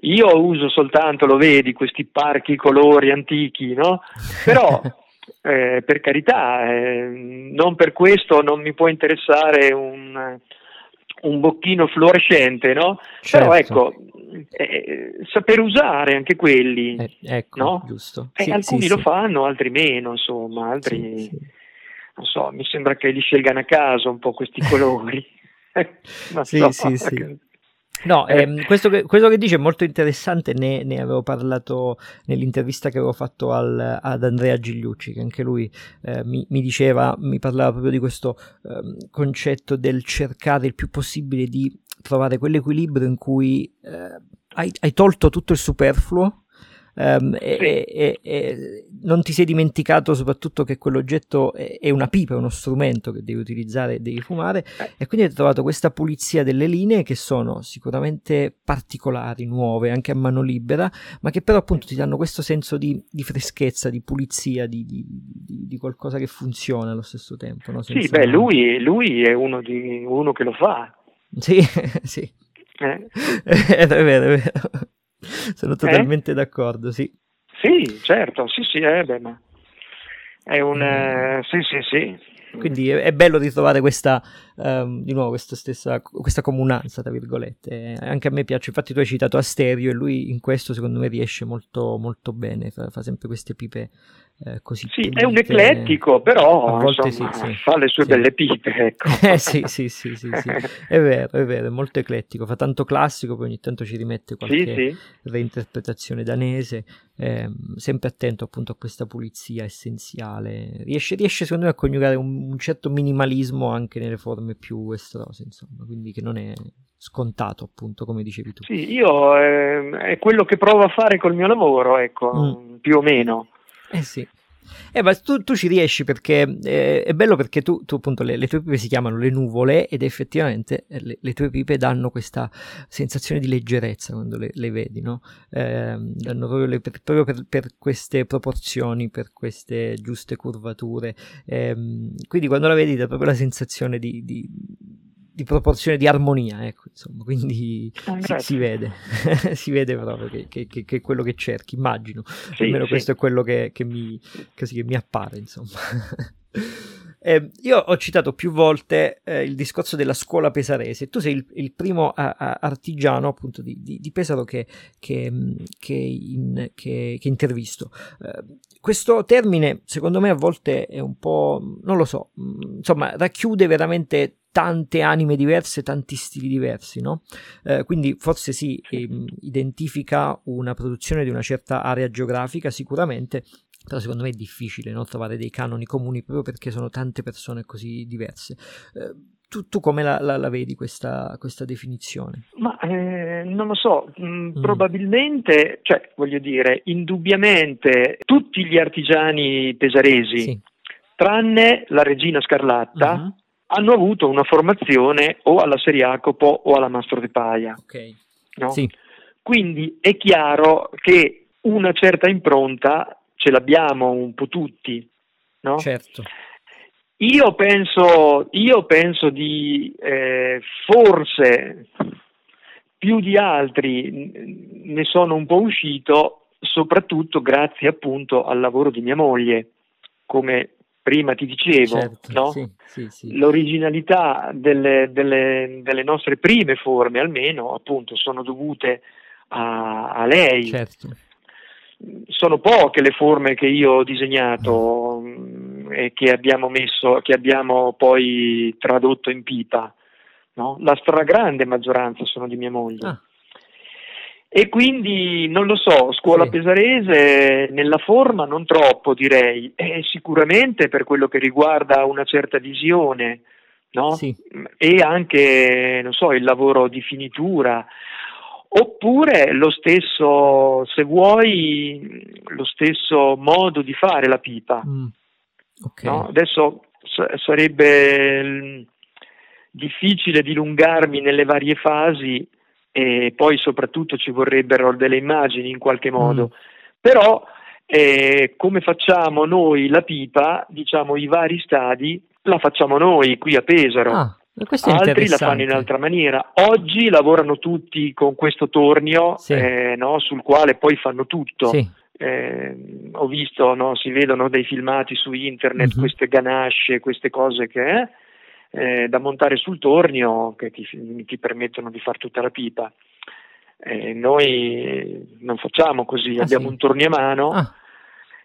io uso soltanto, lo vedi, questi parchi colori antichi, no? Però, <laughs> eh, per carità, eh, non per questo non mi può interessare un, un bocchino fluorescente, no? Certo. Però ecco, eh, saper usare anche quelli, eh, ecco, no? giusto. Eh, sì, alcuni sì, lo fanno, altri meno, insomma, altri... Non so, mi sembra che li scelgano a caso un po' questi <laughs> colori. <laughs> sì, so. sì, sì. No, eh. ehm, questo, che, questo, che, dice è molto interessante, ne, ne, avevo parlato nell'intervista che avevo fatto al, ad Andrea Gigliucci, che anche lui eh, mi, mi, diceva, mi parlava proprio di questo eh, concetto del cercare il più possibile di trovare quell'equilibrio in cui eh, hai, hai tolto tutto il superfluo, Um, e, e, e, non ti sei dimenticato soprattutto che quell'oggetto è, è, una pipa, è uno strumento che devi utilizzare e devi fumare eh. e quindi hai trovato questa pulizia delle linee che sono sicuramente particolari, nuove, anche a mano libera, ma che però appunto ti danno questo senso di, di freschezza, di pulizia, di, di, di, qualcosa che funziona allo stesso tempo. No? Sì, beh, lui, lui è uno, uno, che lo fa. Sì, <laughs> sì. Eh? <laughs> è vero, è vero. Sono totalmente eh? d'accordo, sì. Sì, certo, sì, sì, eh, beh, ma è un... Mm. Eh, sì, sì, sì. Quindi è bello ritrovare questa, um, di nuovo, questa stessa, questa comunanza, tra virgolette. Anche a me piace, infatti tu hai citato Asterio e lui in questo secondo me riesce molto, molto bene, fa, fa sempre queste pipe eh, così. Sì, è un eclettico, però insomma, sì, sì. fa le sue sì. belle pipe. Ecco. <laughs> Eh, sì, sì, sì, sì, sì, <laughs> è vero, è vero, è molto eclettico, fa tanto classico, poi ogni tanto ci rimette qualche reinterpretazione danese, eh, sempre attento appunto a questa pulizia essenziale. Riesce, riesce secondo me a coniugare un, un certo minimalismo anche nelle forme più estrose, insomma, quindi che non è scontato, appunto, come dicevi tu. Sì, io eh, è quello che provo a fare col mio lavoro, ecco, mm. più o meno. Eh sì. Eh, ma tu, tu ci riesci perché eh, è bello perché tu, tu appunto, le, le, tue pipe si chiamano le nuvole ed effettivamente eh, le, le tue pipe danno questa sensazione di leggerezza quando le, le vedi, no? Eh, danno proprio, per, proprio per, per, queste proporzioni, per queste giuste curvature. Ehm, quindi quando la vedi dà proprio la sensazione di, di di proporzione di armonia, ecco, insomma, quindi ah, si, si, vede, <laughs> si vede proprio che, che, che, che, è quello che cerchi, immagino, sì, almeno sì. questo è quello che, mi, così, mi, appare, insomma. <laughs> eh, io ho citato più volte eh, il discorso della scuola pesarese, tu sei il, il primo a, a artigiano appunto di, di, di Pesaro che, in, intervisto. Eh, questo termine, secondo me, a volte è un po', non lo so, insomma, racchiude veramente tante anime diverse, tanti stili diversi, no? Eh, quindi forse sì, ehm, identifica una produzione di una certa area geografica sicuramente, però secondo me è difficile no? trovare dei canoni comuni proprio perché sono tante persone così diverse. Eh, tu, tu, come la, la, la vedi questa, questa, definizione? Ma eh, non lo so, mm, mm. probabilmente, cioè voglio dire, indubbiamente tutti gli artigiani pesaresi, sì. tranne la regina Scarlatta, uh-huh hanno avuto una formazione o alla Seriacopo o alla Mastro de Paia. Okay. No? Sì. Quindi è chiaro che una certa impronta ce l'abbiamo un po' tutti. No? Certo. Io penso, io penso di eh, forse più di altri ne sono un po' uscito, soprattutto grazie appunto al lavoro di mia moglie, come prima ti dicevo, certo, no? sì, sì, sì. l'originalità delle, delle, delle, nostre prime forme, almeno appunto, sono dovute a, a lei. Certo. Sono poche le forme che io ho disegnato, e che abbiamo messo, che abbiamo poi tradotto in pipa. No? La stragrande maggioranza sono di mia moglie. Ah. E quindi non lo so, scuola sì. pesarese nella forma non troppo direi, e sicuramente per quello che riguarda una certa visione, no? sì. e anche non so, il lavoro di finitura, oppure lo stesso, se vuoi, lo stesso modo di fare la pipa. Mm. Okay. No? Adesso s- sarebbe mm, difficile dilungarmi nelle varie fasi e poi soprattutto ci vorrebbero delle immagini in qualche modo, mm. però eh, come facciamo noi la pipa, diciamo i vari stadi, la facciamo noi qui a Pesaro. Ah, Altri la fanno in altra maniera. Oggi lavorano tutti con questo tornio sì. eh, no, sul quale poi fanno tutto. Sì. Eh, ho visto, no, si vedono dei filmati su internet, mm-hmm. queste ganasce, queste cose che eh, da montare sul tornio che ti, ti, permettono di fare tutta la pipa. Eh, noi non facciamo così, ah, abbiamo sì. un torniamano ah.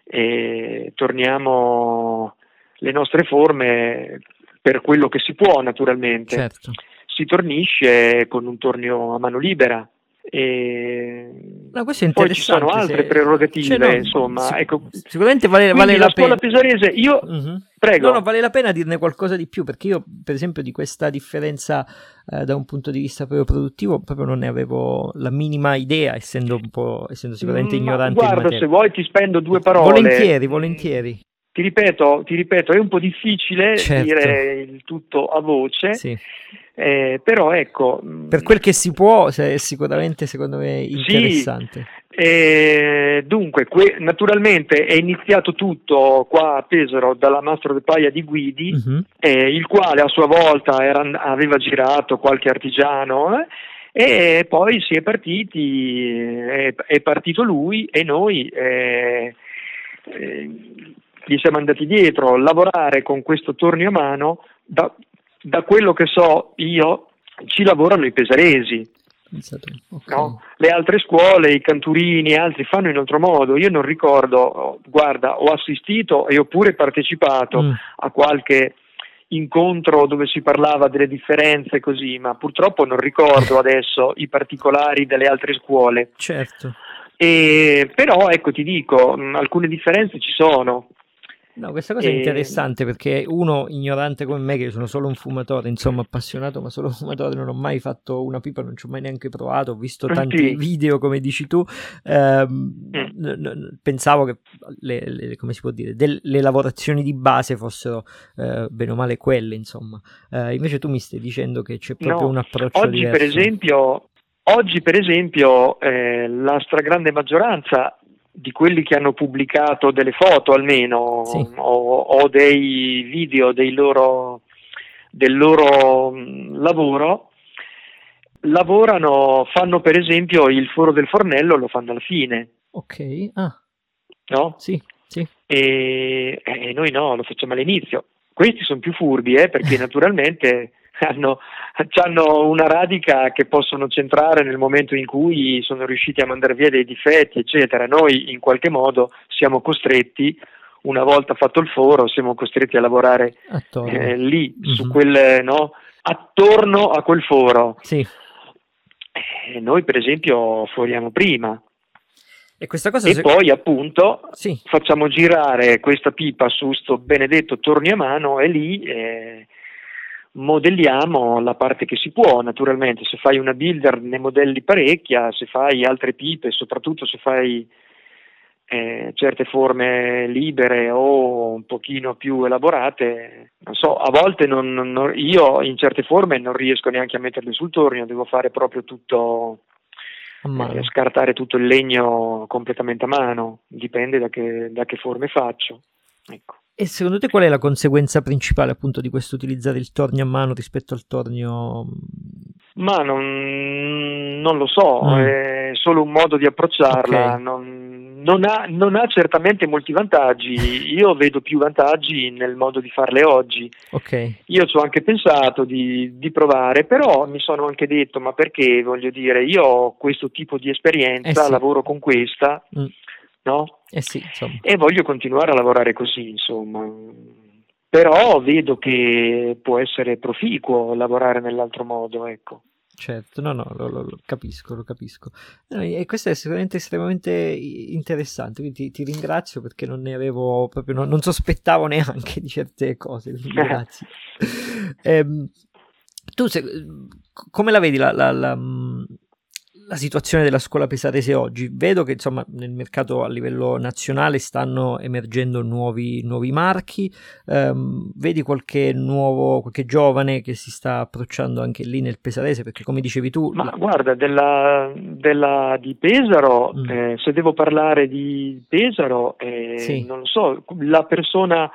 e torniamo le nostre forme per quello che si può naturalmente. Certo. Si tornisce con un tornio a mano libera. E no, poi ci sono altre se... prerogative, cioè, no, insomma. Sic- ecco. Sicuramente vale, vale la, la pena. scuola pesarese, io uh-huh. prego. No, no, vale la pena dirne qualcosa di più, perché io, per esempio, di questa differenza eh, da un punto di vista proprio produttivo, proprio non ne avevo la minima idea, essendo un po', essendo sicuramente mm, ignorante. Guarda, se vuoi ti spendo due parole. Volentieri, volentieri. Ti ripeto, ti ripeto, è un po' difficile certo. dire il tutto a voce, sì. eh, però ecco... Mm, per quel che si può, è sicuramente secondo me interessante. Sì, eh, dunque, que- naturalmente è iniziato tutto qua a Pesaro dalla Mastro de Paia di Guidi, uh-huh. eh, il quale a sua volta era, aveva girato qualche artigiano eh, e poi si è partiti, è, è partito lui e noi eh, eh, gli siamo andati dietro, lavorare con questo tornio a mano, da, da quello che so io, ci lavorano i pesaresi. Okay. No? Le altre scuole, i canturini e altri fanno in altro modo. Io non ricordo, guarda, ho assistito e ho pure partecipato mm. a qualche incontro dove si parlava delle differenze così, ma purtroppo non ricordo <laughs> adesso i particolari delle altre scuole. Certo. E, però ecco ti dico, alcune differenze ci sono. No, questa cosa e... è interessante perché uno ignorante come me, che sono solo un fumatore, insomma appassionato, ma solo un fumatore, non ho mai fatto una pipa, non ci ho mai neanche provato, ho visto tanti sì. video come dici tu, ehm, mm. n- n- pensavo che le, le, come si può dire, del- le lavorazioni di base fossero eh, bene o male quelle, insomma. Eh, invece tu mi stai dicendo che c'è proprio no. un approccio oggi diverso. Per esempio, oggi per esempio eh, la stragrande maggioranza di quelli che hanno pubblicato delle foto almeno sì. o, o, dei video dei loro, del loro mm, lavoro lavorano, fanno per esempio il foro del fornello, lo fanno alla fine. Ok, ah. No? Sì, sì. E, e noi no, lo facciamo all'inizio. Questi sono più furbi, eh, perché <laughs> naturalmente <laughs> hanno, hanno, una radica che possono centrare nel momento in cui sono riusciti a mandare via dei difetti, eccetera. Noi in qualche modo siamo costretti, una volta fatto il foro, siamo costretti a lavorare eh, lì, mm-hmm. su quel, no, attorno a quel foro. Sì. Eh, noi per esempio foriamo prima. E, e se... poi appunto sì. facciamo girare questa pipa su sto benedetto torni a mano e lì eh, modelliamo la parte che si può, naturalmente, se fai una builder ne modelli parecchia, se fai altre pipe, soprattutto se fai eh, certe forme libere o un pochino più elaborate, non so, a volte non, non, io in certe forme non riesco neanche a metterle sul tornio, devo fare proprio tutto, eh, scartare tutto il legno completamente a mano, dipende da che, da che forme faccio. Ecco. E secondo te qual è la conseguenza principale appunto di questo utilizzare il tornio a mano rispetto al tornio? Ma non, non lo so, mm. è solo un modo di approcciarla, okay. non, non, ha, non, ha, certamente molti vantaggi, io vedo più vantaggi nel modo di farle oggi. Okay. Io ci ho anche pensato di, di, provare, però mi sono anche detto ma perché voglio dire, io ho questo tipo di esperienza, eh sì. lavoro con questa. Mm no? Eh sì, e voglio continuare a lavorare così, insomma. Però vedo che può essere proficuo lavorare nell'altro modo, ecco. Certo, no, no, lo, lo, lo capisco, lo capisco. E questo è sicuramente estremamente interessante, quindi ti, ti ringrazio perché non ne avevo proprio, non, non sospettavo neanche di certe cose, <laughs> grazie. ehm, tu se, come la vedi la, la, la, la situazione della scuola pesarese oggi. Vedo che insomma nel mercato a livello nazionale stanno emergendo nuovi, nuovi marchi, um, vedi qualche nuovo, qualche giovane che si sta approcciando anche lì nel pesarese, perché come dicevi tu... Ma la... guarda, della, della, di Pesaro, mm. eh, se devo parlare di Pesaro, eh, sì. non lo so, la persona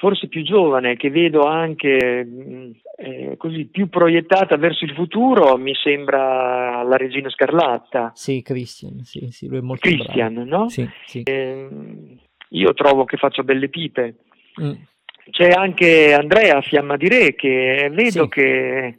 forse più giovane, che vedo anche mm, eh, così più proiettata verso il futuro, mi sembra la regina Scarlatta. Sì, Christian, sì, sì lui è molto Christian, bravo. no? Sì, sì. Eh, io trovo che faccia belle pipe. Mm. C'è anche Andrea Fiamma di Re che vedo sì. che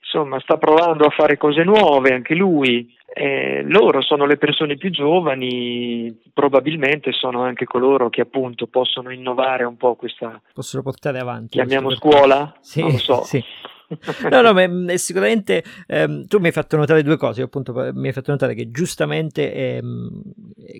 insomma sta provando a fare cose nuove anche lui eh, loro sono le persone più giovani, probabilmente sono anche coloro che appunto possono innovare un po' questa... Possono portare avanti. Chiamiamo scuola? Sì, non lo so. Sì. no, no, ma mm, sicuramente ehm, tu mi hai fatto notare due cose. Appunto, mi hai fatto notare che giustamente, ehm,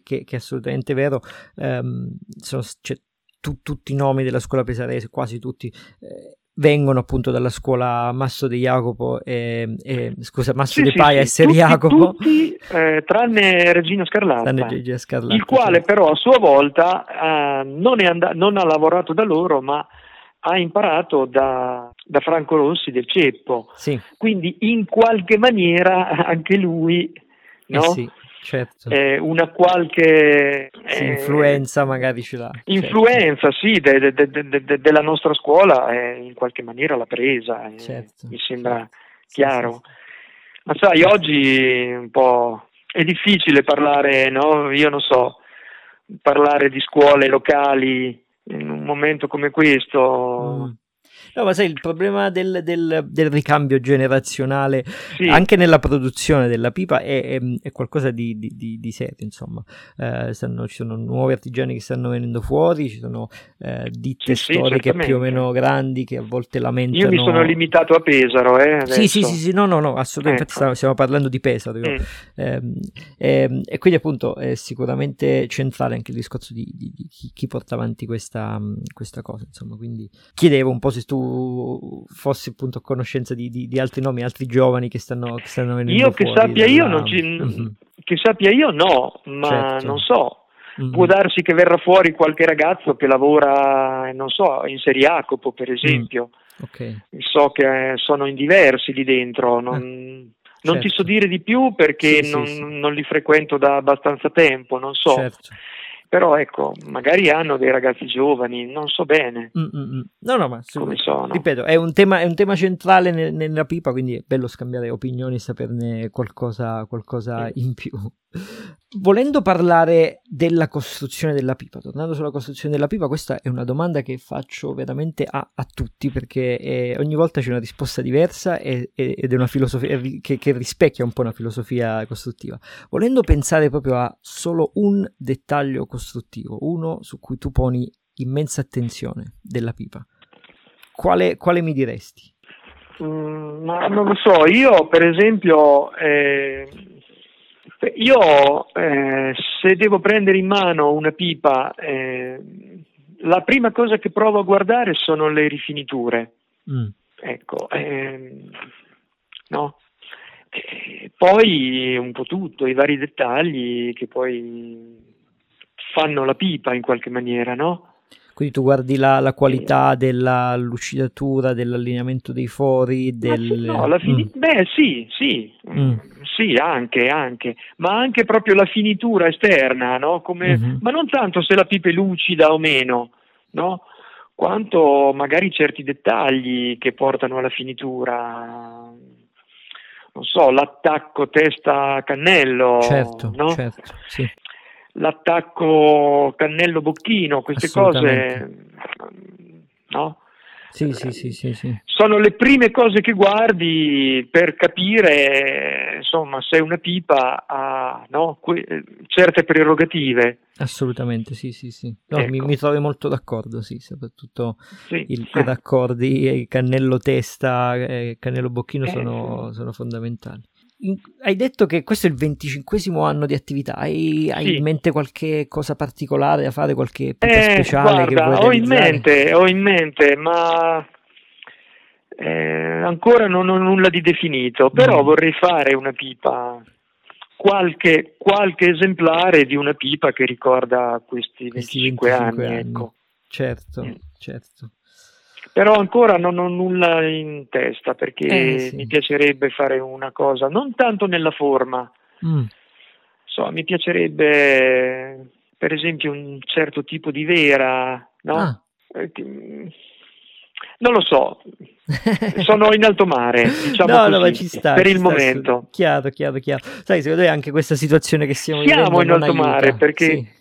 che, che, è assolutamente vero, ehm, sono, c'è tu, tutti i nomi della scuola pesarese, quasi tutti, eh, vengono appunto dalla scuola Masso di Jacopo e, e scusa Masso sì, di Paia sì, e Ser Jacopo tutti, eh, tranne Regina Scarlatta, tranne Scarlatta il quale certo. però a sua volta eh, non, and- non, ha lavorato da loro ma ha imparato da, da Franco Rossi del Ceppo sì. quindi in qualche maniera <laughs> anche lui eh no? sì certo. eh, una qualche sì, eh, influenza magari ce l'ha. Influenza, certo. sì, de, de, de, della nostra scuola eh, in qualche maniera l'ha presa, eh, certo. mi sembra certo. chiaro. Ma sai, oggi un po' è difficile parlare, no? Io non so, parlare di scuole locali in un momento come questo. Mm No, ma sai, il problema del, del, del ricambio generazionale sì. anche nella produzione della pipa è, è, è qualcosa di, di, di, di, serio, insomma. Eh, stanno, ci sono nuovi artigiani che stanno venendo fuori, ci sono eh, ditte sì, storiche sì, più o meno grandi che a volte lamentano... Io mi sono limitato a Pesaro, eh, Sì, sì, sì, sì, no, no, no, assolutamente, ecco. stiamo, stiamo, parlando di Pesaro. Mm. Eh, e quindi appunto è sicuramente centrale anche il discorso di, chi, chi, porta avanti questa, questa cosa, insomma, quindi chiedevo un po' se tu fossi appunto a conoscenza di, di, di, altri nomi, altri giovani che stanno, che stanno venendo io che sappia dalla... io non ci... mm-hmm. che sappia io no ma certo. non so mm-hmm. può darsi che verrà fuori qualche ragazzo che lavora non so in Seriacopo per esempio mm. okay. so che sono in diversi lì dentro non... Eh. Non certo. ti so dire di più perché sì, non, sì, sì. non, li frequento da abbastanza tempo, non so. Certo però ecco, magari hanno dei ragazzi giovani, non so bene. Mm-mm. No, no, ma su, ripeto, è un, tema, è un tema centrale nel, nella pipa, quindi è bello scambiare opinioni e saperne qualcosa, qualcosa in più. Volendo parlare della costruzione della pipa, tornando sulla costruzione della pipa, questa è una domanda che faccio veramente a, a tutti perché eh, ogni volta c'è una risposta diversa e, e, ed è una filosofia che, che, rispecchia un po' una filosofia costruttiva. Volendo pensare proprio a solo un dettaglio costruttivo, uno su cui tu poni immensa attenzione della pipa, quale, quale mi diresti? Mm, non lo so, io per esempio... Eh io eh, se devo prendere in mano una pipa, eh, la prima cosa che provo a guardare sono le rifiniture. Mm. Ecco, ehm, no? E poi un po' tutto, i vari dettagli che poi fanno la pipa in qualche maniera, no? Quindi tu guardi la, la qualità della lucidatura, dell'allineamento dei fori, del... no, fini... mm. Beh sì, sì, mm. sì, anche, anche, ma anche proprio la finitura esterna, no? Come... Mm-hmm. Ma non tanto se la pipa è lucida o meno, no? Quanto magari certi dettagli che portano alla finitura, non so, l'attacco testa-cannello, certo, no? certo, sì l'attacco cannello-bocchino, queste cose, no? Sì, sì, sì, sì, sì. Sono le prime cose che guardi per capire, insomma, se una pipa ha no, que- certe prerogative. Assolutamente, sì, sì, sì. No, ecco. mi, mi, trovo molto d'accordo, sì, soprattutto sì. Il, i raccordi, cannello testa e cannello bocchino eh. sono, sono fondamentali hai detto che questo è il venticinquesimo anno di attività, hai, hai in mente qualche cosa particolare da fare, qualche pipa eh, speciale guarda, ho in mente, ho in mente, ma eh, ancora non ho nulla di definito, però mm. vorrei fare una pipa, qualche, qualche, esemplare di una pipa che ricorda questi 25, 25 anni, anni. Ecco. Certo, mm. certo però ancora non ho nulla in testa perché eh, sì. mi piacerebbe fare una cosa, non tanto nella forma, mm. so, mi piacerebbe per esempio un certo tipo di vera, no? Ah. Eh, non lo so, <laughs> sono in alto mare, diciamo no, così, no, ma ci sta, per ci il sta, momento. Chiaro, chiaro, chiaro. Sai, secondo me anche questa situazione che Siamo vivendo in alto mare perché sì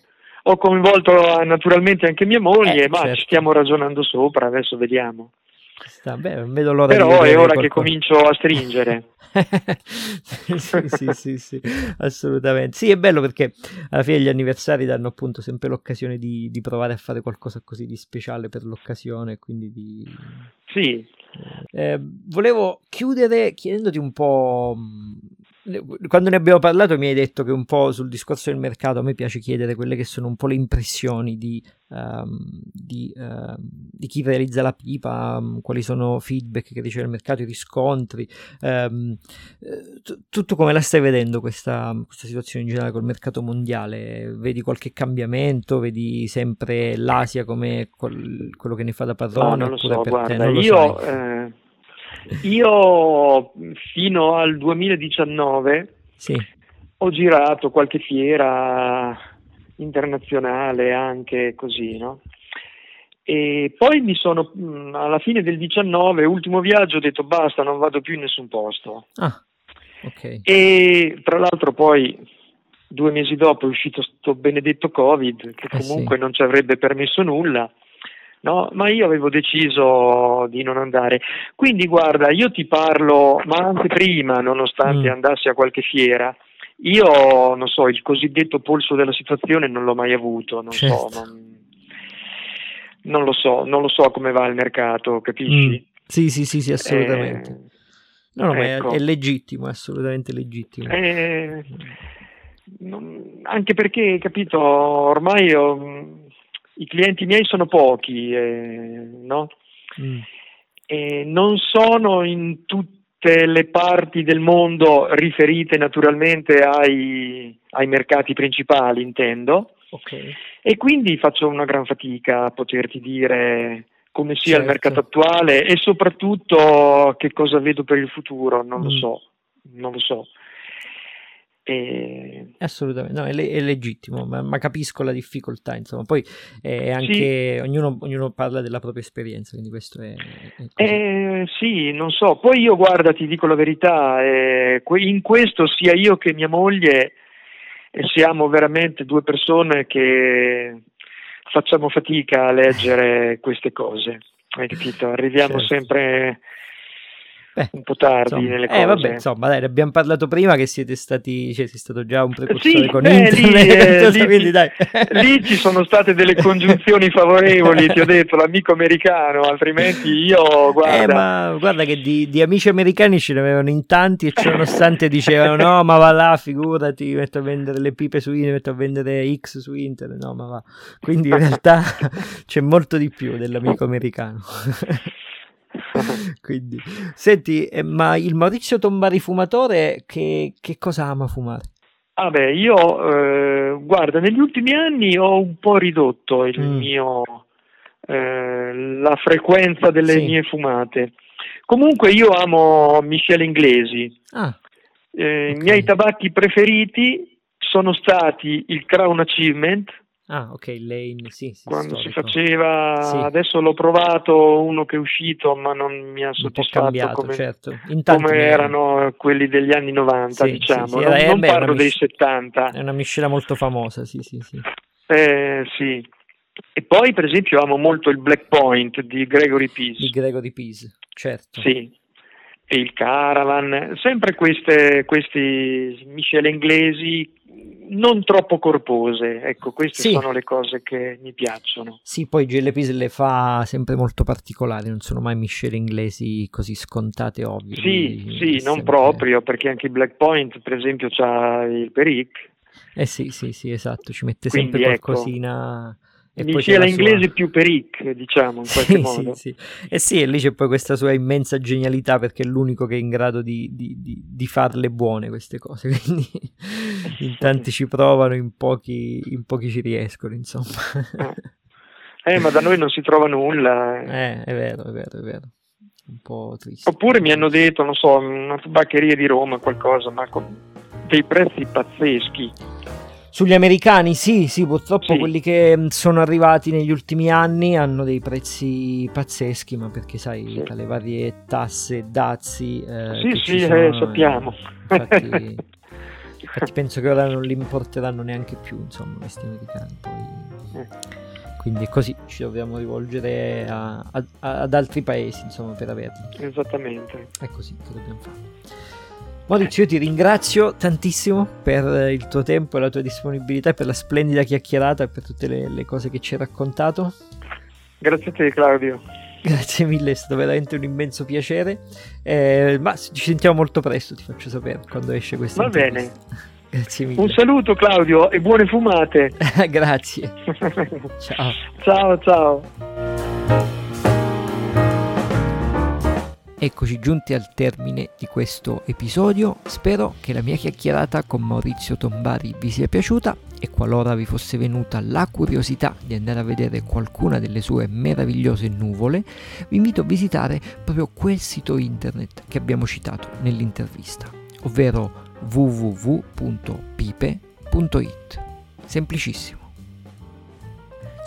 ho coinvolto naturalmente anche mia moglie, eh, ma certo. ci stiamo ragionando sopra, adesso vediamo. Sta, beh, vedo l'ora Però è ora che comincio a stringere. <laughs> sì, sì, sì, sì, assolutamente. Sì, è bello perché alla fine gli anniversari danno appunto sempre l'occasione di, di provare a fare qualcosa così di speciale per l'occasione, quindi di... Sì. Eh, volevo chiudere chiedendoti un po' quando ne abbiamo parlato mi hai detto che un po' sul discorso del mercato a me piace chiedere quelle che sono un po' le impressioni di, um, di, uh, di chi realizza la pipa, um, quali sono feedback che riceve il mercato, i riscontri, um, t- tutto come la stai vedendo questa, questa, situazione in generale col mercato mondiale? Vedi qualche cambiamento? Vedi sempre l'Asia come col, quello che ne fa da padrone? No, non lo so, guarda, io... Eh io fino al 2019 sì. ho girato qualche fiera internazionale anche così, no? E poi mi sono, alla fine del 19, ultimo viaggio, ho detto basta, non vado più in nessun posto. Ah, okay. E tra l'altro poi due mesi dopo è uscito questo benedetto Covid che comunque eh sì. non ci avrebbe permesso nulla no? ma io avevo deciso di non andare. Quindi guarda, io ti parlo, ma anche prima, nonostante mm. andassi a qualche fiera, io non so, il cosiddetto polso della situazione non l'ho mai avuto, non certo. so, non, non, lo so, non lo so come va il mercato, capisci? Mm. Sì, sì, sì, sì, assolutamente. Eh, no, no, ecco. ma è, ecco. è, legittimo, è assolutamente legittimo. Eh, non, anche perché, capito, ormai ho, i clienti miei sono pochi, eh, no? mm. e non sono in tutte le parti del mondo riferite naturalmente ai, ai mercati principali, intendo. Okay. E quindi faccio una gran fatica a poterti dire come sia certo. il mercato attuale e soprattutto che cosa vedo per il futuro, non mm. lo so, non lo so. E... Assolutamente, no, è, è legittimo, ma-, ma, capisco la difficoltà, insomma, poi è anche sì. ognuno, ognuno, parla della propria esperienza, quindi questo è... è eh, sì, non so, poi io guarda, ti dico la verità, eh, in questo sia io che mia moglie eh, siamo veramente due persone che facciamo fatica a leggere queste cose, hai capito? Arriviamo certo. sempre Beh, un po' tardi insomma, nelle cose. Eh, vabbè, insomma, dai, abbiamo parlato prima che siete stati, cioè, sei stato già un precursore sì, con eh, internet, lì, <laughs> eh, quindi, dai. <laughs> lì ci sono state delle <laughs> congiunzioni favorevoli, ti ho detto, l'amico americano, altrimenti io, guarda... Eh, ma guarda che di, di amici americani ce ne avevano in tanti e ciononostante dicevano, no, ma va là, figurati, metto a vendere le pipe su internet, metto a vendere X su internet, no, ma va. Quindi in realtà c'è molto di più dell'amico americano. <laughs> Quindi, senti, eh, ma il Maurizio Tombari fumatore che, che cosa ama fumare? Ah beh, io eh, guarda, negli ultimi anni ho un po' ridotto il mm. mio, eh, la frequenza delle sì. mie fumate. Comunque io amo Michele Inglesi. Ah, okay. I miei tabacchi preferiti sono stati il Crown Achievement, Ah, ok, Lane, sì, sì Quando storico. si faceva, sì. adesso l'ho provato uno che è uscito, ma non mi ha soddisfatto cambiato, come, certo. come erano quelli degli anni 90, sì, diciamo. Non, non parlo dei mis- 70. È una miscela molto famosa, sì, sì, sì. Eh, sì. E poi, per esempio, amo molto il Black Point di Gregory Pease. Di Gregory Pease, certo. Sì, e il Caravan, sempre queste, questi miscele inglesi non troppo corpose, ecco, queste sì. sono le cose che mi piacciono. Sì, poi GLP le fa sempre molto particolari, non sono mai miscele inglesi così scontate ovvie. Sì, sì, non proprio, perché anche il Black Point, per esempio, ha il Peric. Eh sì, sì, sì, esatto, ci mette Quindi, sempre ecco, qualcosina... Ecco, e Miscela inglese sua... più peric, diciamo, in qualche sì, modo. Sì, sì. E sì, e lì c'è poi questa sua immensa genialità perché è l'unico che è in grado di, di, di, di farle buone queste cose, <laughs> quindi in tanti ci provano, in pochi, in pochi ci riescono, insomma. Eh. eh, ma da noi non si trova nulla. Eh. eh, è vero, è vero, è vero. Un po' triste. Oppure mi hanno detto, non so, una tabaccheria di Roma, qualcosa, ma con dei prezzi pazzeschi. Sugli americani sì, sì, purtroppo sì. quelli che mm, sono arrivati negli ultimi anni hanno dei prezzi pazzeschi, ma perché sai, sì. tra le varie tasse, dazi... Eh, sì, sì, sono, eh, sappiamo. Infatti, <laughs> infatti, penso che ora non li importeranno neanche più, insomma, questi americani. Poi... Eh. Quindi così ci dobbiamo rivolgere a, a, ad altri paesi, insomma, per averli. Esattamente. È così che dobbiamo fare. Maurizio, io ti ringrazio tantissimo per il tuo tempo e la tua disponibilità, per la splendida chiacchierata e per tutte le, le cose che ci hai raccontato. Grazie a te, Claudio. <laughs> Grazie mille, è stato veramente un immenso piacere. Eh, ma ci sentiamo molto presto, ti faccio sapere quando esce questa. Va bene. <laughs> Grazie mille. Un saluto Claudio e buone fumate. <laughs> Grazie. ciao. Ciao, ciao. Eccoci giunti al termine di questo episodio, spero che la mia chiacchierata con Maurizio Tombari vi sia piaciuta e qualora vi fosse venuta la curiosità di andare a vedere qualcuna delle sue meravigliose nuvole, vi invito a visitare proprio quel sito internet che abbiamo citato nell'intervista, ovvero www.pipe.it. Semplicissimo.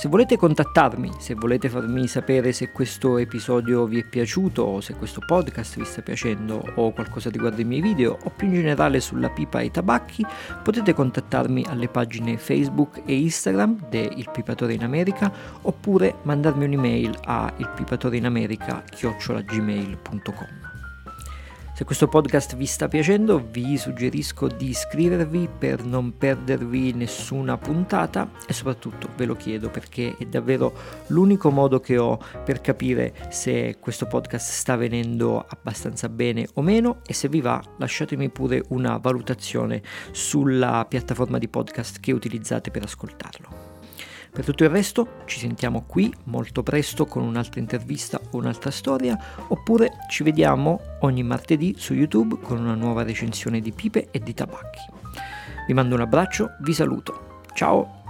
Se volete contattarmi, se volete farmi sapere se questo episodio vi è piaciuto o se questo podcast vi sta piacendo o qualcosa riguardo i miei video o più in generale sulla pipa e i tabacchi, potete contattarmi alle pagine Facebook e Instagram de Il Pipatore in America oppure mandarmi un'email a ilpipatoreinamerica.gmail.com se questo podcast vi sta piacendo vi suggerisco di iscrivervi per non perdervi nessuna puntata e soprattutto ve lo chiedo perché è davvero l'unico modo che ho per capire se questo podcast sta venendo abbastanza bene o meno e se vi va lasciatemi pure una valutazione sulla piattaforma di podcast che utilizzate per ascoltarlo. Per tutto il resto ci sentiamo qui molto presto con un'altra intervista o un'altra storia, oppure ci vediamo ogni martedì su YouTube con una nuova recensione di pipe e di tabacchi. Vi mando un abbraccio, vi saluto. Ciao!